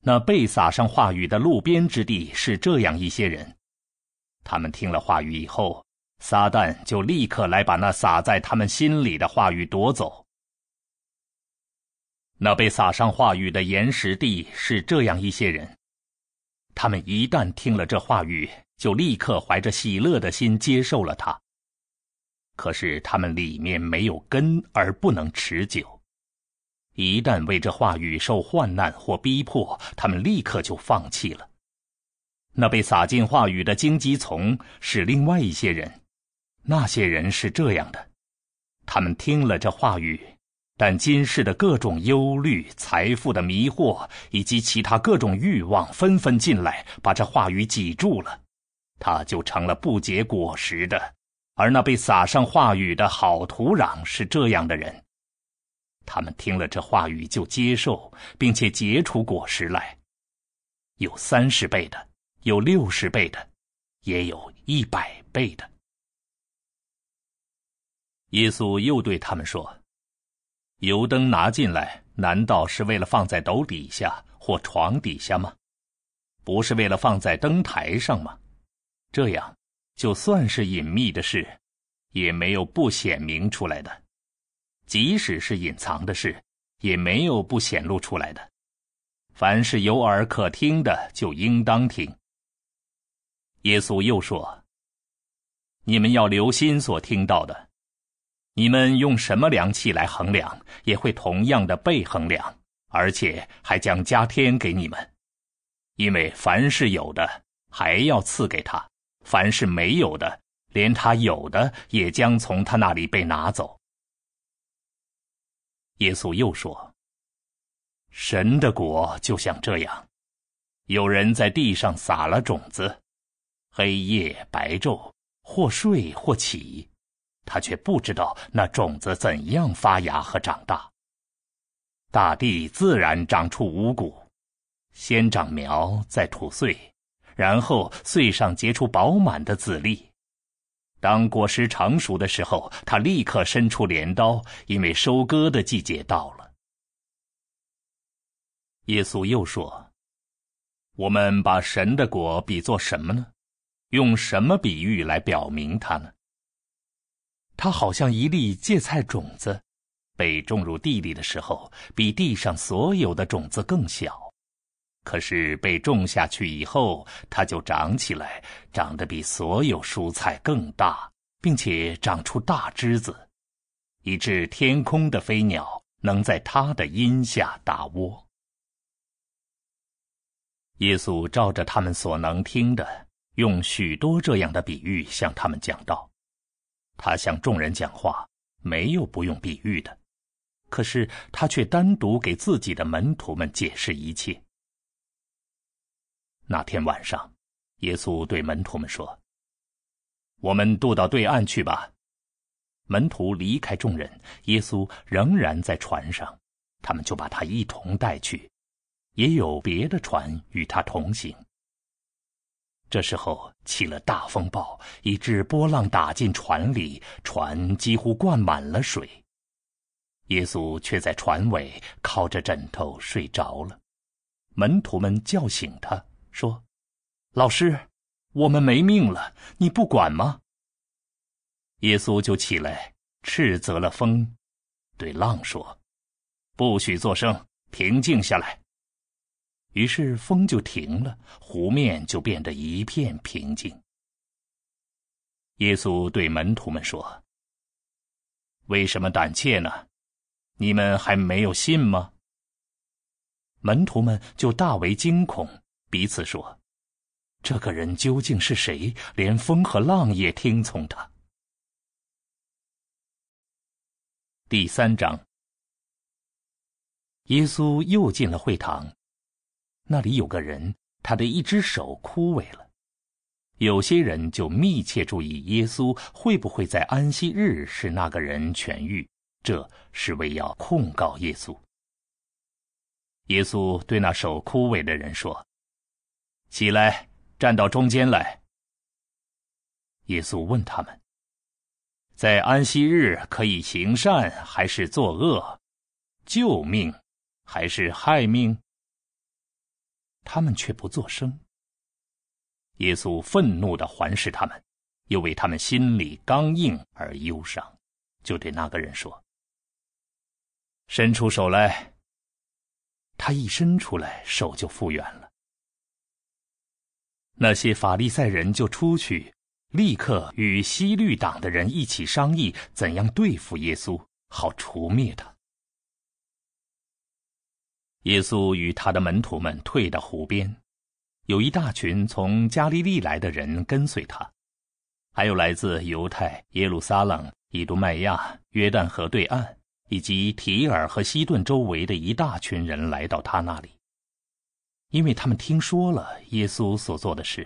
那被撒上话语的路边之地是这样一些人，他们听了话语以后，撒旦就立刻来把那撒在他们心里的话语夺走。那被撒上话语的岩石地是这样一些人，他们一旦听了这话语，就立刻怀着喜乐的心接受了它。可是他们里面没有根，而不能持久。一旦为这话语受患难或逼迫，他们立刻就放弃了。那被撒进话语的荆棘丛是另外一些人，那些人是这样的：他们听了这话语，但今世的各种忧虑、财富的迷惑以及其他各种欲望纷纷进来，把这话语挤住了，他就成了不结果实的。而那被撒上话语的好土壤是这样的人。他们听了这话语就接受，并且结出果实来，有三十倍的，有六十倍的，也有一百倍的。耶稣又对他们说：“油灯拿进来，难道是为了放在斗底下或床底下吗？不是为了放在灯台上吗？这样，就算是隐秘的事，也没有不显明出来的。”即使是隐藏的事，也没有不显露出来的。凡是有耳可听的，就应当听。耶稣又说：“你们要留心所听到的。你们用什么量器来衡量，也会同样的被衡量，而且还将加添给你们。因为凡是有的，还要赐给他；凡是没有的，连他有的也将从他那里被拿走。”耶稣又说：“神的国就像这样，有人在地上撒了种子，黑夜白昼，或睡或起，他却不知道那种子怎样发芽和长大。大地自然长出五谷，先长苗，再吐穗，然后穗上结出饱满的籽粒。”当果实成熟的时候，他立刻伸出镰刀，因为收割的季节到了。耶稣又说：“我们把神的果比作什么呢？用什么比喻来表明它呢？它好像一粒芥菜种子，被种入地里的时候，比地上所有的种子更小。”可是被种下去以后，它就长起来，长得比所有蔬菜更大，并且长出大枝子，以致天空的飞鸟能在它的荫下打窝。耶稣照着他们所能听的，用许多这样的比喻向他们讲道。他向众人讲话，没有不用比喻的，可是他却单独给自己的门徒们解释一切。那天晚上，耶稣对门徒们说：“我们渡到对岸去吧。”门徒离开众人，耶稣仍然在船上，他们就把他一同带去，也有别的船与他同行。这时候起了大风暴，以致波浪打进船里，船几乎灌满了水。耶稣却在船尾靠着枕头睡着了，门徒们叫醒他。说：“老师，我们没命了，你不管吗？”耶稣就起来，斥责了风，对浪说：“不许作声，平静下来。”于是风就停了，湖面就变得一片平静。耶稣对门徒们说：“为什么胆怯呢？你们还没有信吗？”门徒们就大为惊恐。彼此说：“这个人究竟是谁？连风和浪也听从他。第三章，耶稣又进了会堂，那里有个人，他的一只手枯萎了。有些人就密切注意耶稣会不会在安息日使那个人痊愈，这是为要控告耶稣。耶稣对那手枯萎的人说：“起来。”站到中间来。耶稣问他们：“在安息日可以行善还是作恶，救命还是害命？”他们却不作声。耶稣愤怒的环视他们，又为他们心里刚硬而忧伤，就对那个人说：“伸出手来。”他一伸出来，手就复原了。那些法利赛人就出去，立刻与西律党的人一起商议怎样对付耶稣，好除灭他。耶稣与他的门徒们退到湖边，有一大群从加利利来的人跟随他，还有来自犹太、耶路撒冷、以杜麦亚、约旦河对岸以及提尔和西顿周围的一大群人来到他那里。因为他们听说了耶稣所做的事，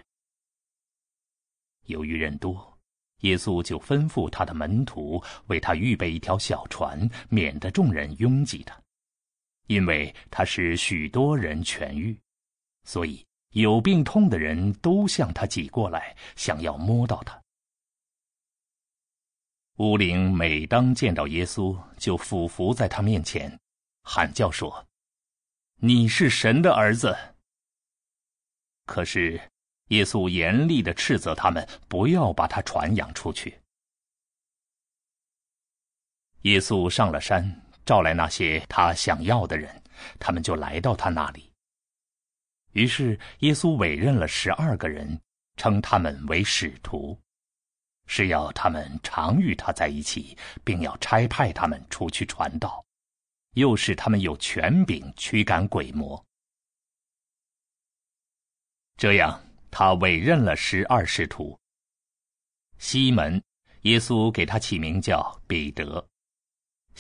由于人多，耶稣就吩咐他的门徒为他预备一条小船，免得众人拥挤他。因为他使许多人痊愈，所以有病痛的人都向他挤过来，想要摸到他。乌灵每当见到耶稣，就俯伏在他面前，喊叫说：“你是神的儿子。”可是，耶稣严厉的斥责他们不要把他传扬出去。耶稣上了山，召来那些他想要的人，他们就来到他那里。于是，耶稣委任了十二个人，称他们为使徒，是要他们常与他在一起，并要差派他们出去传道，又使他们有权柄驱赶鬼魔。这样，他委任了十二使徒。西门，耶稣给他起名叫彼得；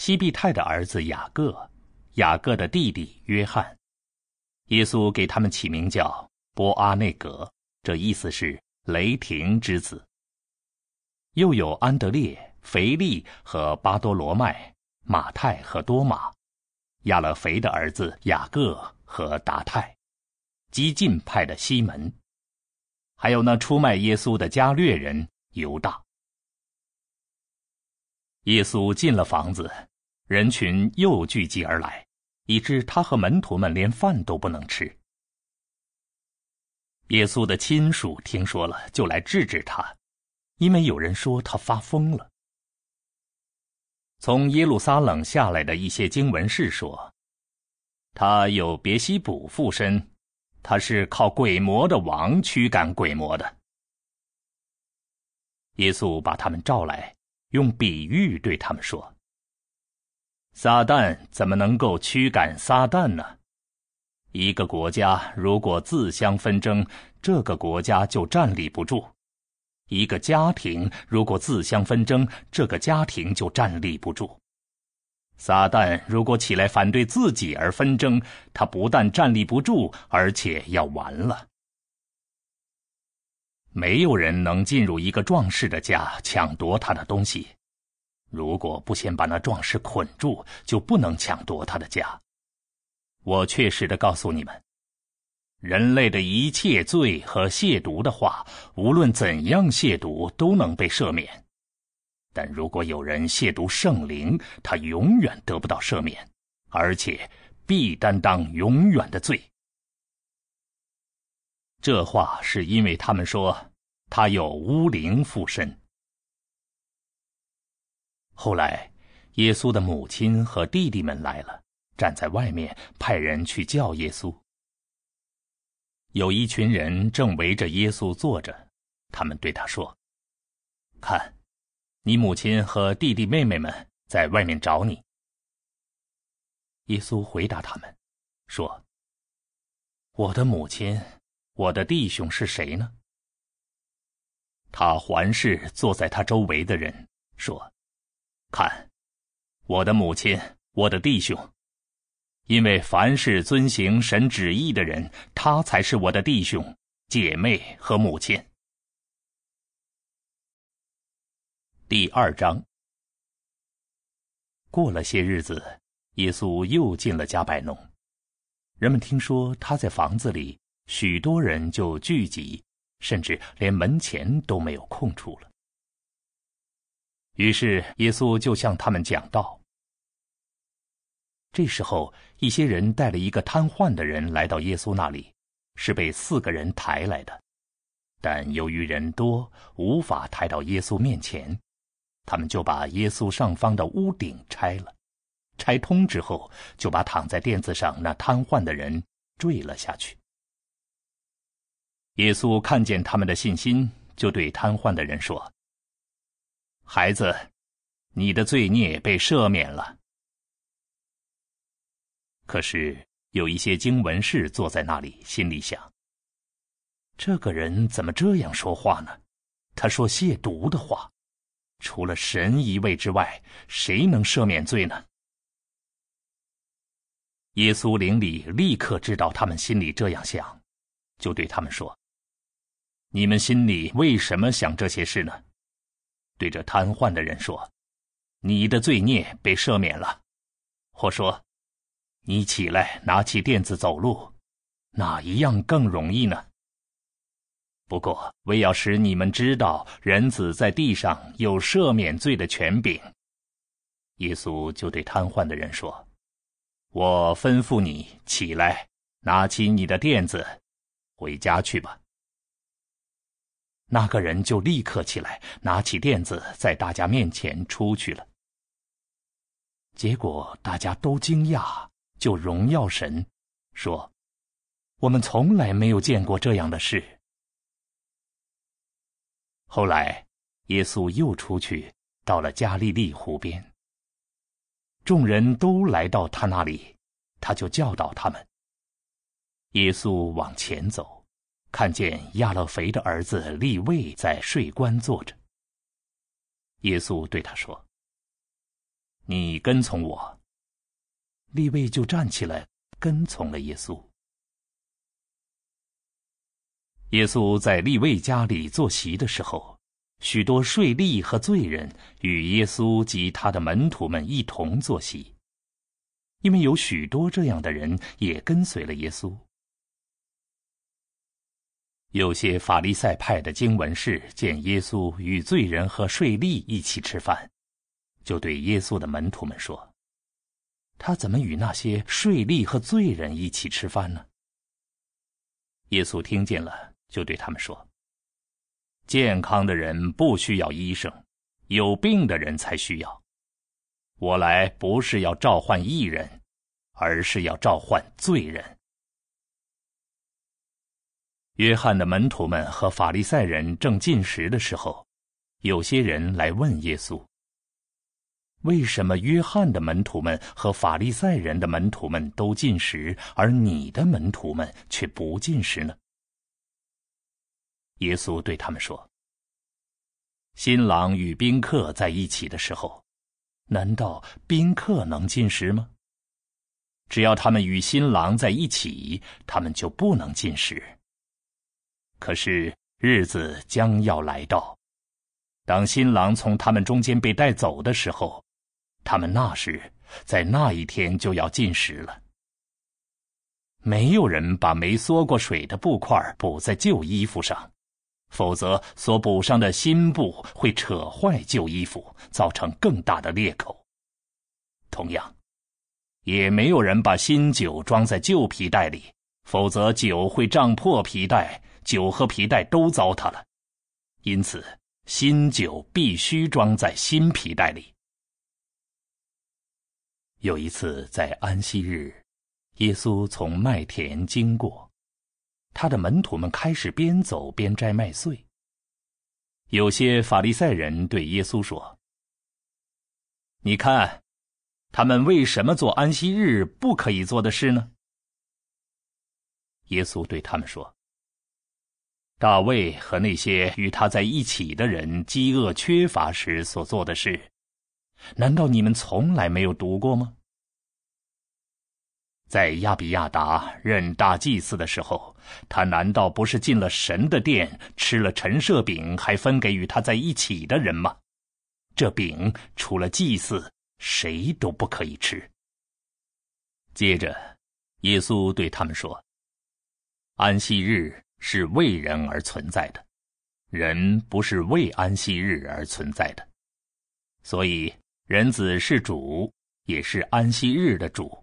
西庇太的儿子雅各，雅各的弟弟约翰。耶稣给他们起名叫波阿内格，这意思是雷霆之子。又有安德烈、腓力和巴多罗麦、马太和多马，亚勒腓的儿子雅各和达泰。激进派的西门，还有那出卖耶稣的加略人犹大。耶稣进了房子，人群又聚集而来，以致他和门徒们连饭都不能吃。耶稣的亲属听说了，就来制止他，因为有人说他发疯了。从耶路撒冷下来的一些经文士说，他有别西卜附身。他是靠鬼魔的王驱赶鬼魔的。耶稣把他们召来，用比喻对他们说：“撒旦怎么能够驱赶撒旦呢？一个国家如果自相纷争，这个国家就站立不住；一个家庭如果自相纷争，这个家庭就站立不住。”撒旦如果起来反对自己而纷争，他不但站立不住，而且要完了。没有人能进入一个壮士的家抢夺他的东西，如果不先把那壮士捆住，就不能抢夺他的家。我确实的告诉你们，人类的一切罪和亵渎的话，无论怎样亵渎，都能被赦免。但如果有人亵渎圣灵，他永远得不到赦免，而且必担当永远的罪。这话是因为他们说他有巫灵附身。后来，耶稣的母亲和弟弟们来了，站在外面，派人去叫耶稣。有一群人正围着耶稣坐着，他们对他说：“看。”你母亲和弟弟妹妹们在外面找你。耶稣回答他们，说：“我的母亲，我的弟兄是谁呢？”他环视坐在他周围的人，说：“看，我的母亲，我的弟兄。因为凡是遵行神旨意的人，他才是我的弟兄、姐妹和母亲。”第二章。过了些日子，耶稣又进了加百农。人们听说他在房子里，许多人就聚集，甚至连门前都没有空处了。于是耶稣就向他们讲道。这时候，一些人带了一个瘫痪的人来到耶稣那里，是被四个人抬来的，但由于人多，无法抬到耶稣面前。他们就把耶稣上方的屋顶拆了，拆通之后，就把躺在垫子上那瘫痪的人坠了下去。耶稣看见他们的信心，就对瘫痪的人说：“孩子，你的罪孽被赦免了。”可是有一些经文士坐在那里，心里想：“这个人怎么这样说话呢？他说亵渎的话。”除了神一位之外，谁能赦免罪呢？耶稣灵里立刻知道他们心里这样想，就对他们说：“你们心里为什么想这些事呢？”对着瘫痪的人说：“你的罪孽被赦免了。”或说：“你起来，拿起垫子走路，哪一样更容易呢？”不过，为要使你们知道人子在地上有赦免罪的权柄，耶稣就对瘫痪的人说：“我吩咐你起来，拿起你的垫子，回家去吧。”那个人就立刻起来，拿起垫子，在大家面前出去了。结果大家都惊讶，就荣耀神，说：“我们从来没有见过这样的事。”后来，耶稣又出去，到了加利利湖边。众人都来到他那里，他就教导他们。耶稣往前走，看见亚勒腓的儿子利位在税关坐着。耶稣对他说：“你跟从我。”利位就站起来，跟从了耶稣。耶稣在利未家里坐席的时候，许多税吏和罪人与耶稣及他的门徒们一同坐席，因为有许多这样的人也跟随了耶稣。有些法利赛派的经文士见耶稣与罪人和税吏一起吃饭，就对耶稣的门徒们说：“他怎么与那些税吏和罪人一起吃饭呢？”耶稣听见了。就对他们说：“健康的人不需要医生，有病的人才需要。我来不是要召唤义人，而是要召唤罪人。”约翰的门徒们和法利赛人正进食的时候，有些人来问耶稣：“为什么约翰的门徒们和法利赛人的门徒们都进食，而你的门徒们却不进食呢？”耶稣对他们说：“新郎与宾客在一起的时候，难道宾客能进食吗？只要他们与新郎在一起，他们就不能进食。可是日子将要来到，当新郎从他们中间被带走的时候，他们那时在那一天就要进食了。没有人把没缩过水的布块补在旧衣服上。”否则，所补上的新布会扯坏旧衣服，造成更大的裂口。同样，也没有人把新酒装在旧皮袋里，否则酒会胀破皮带，酒和皮带都糟蹋了。因此，新酒必须装在新皮袋里。有一次，在安息日，耶稣从麦田经过。他的门徒们开始边走边摘麦穗。有些法利赛人对耶稣说：“你看，他们为什么做安息日不可以做的事呢？”耶稣对他们说：“大卫和那些与他在一起的人饥饿缺乏时所做的事，难道你们从来没有读过吗？在亚比亚达任大祭司的时候，他难道不是进了神的殿，吃了陈设饼，还分给与他在一起的人吗？这饼除了祭司，谁都不可以吃。接着，耶稣对他们说：“安息日。”是为人而存在的，人不是为安息日而存在的，所以人子是主，也是安息日的主。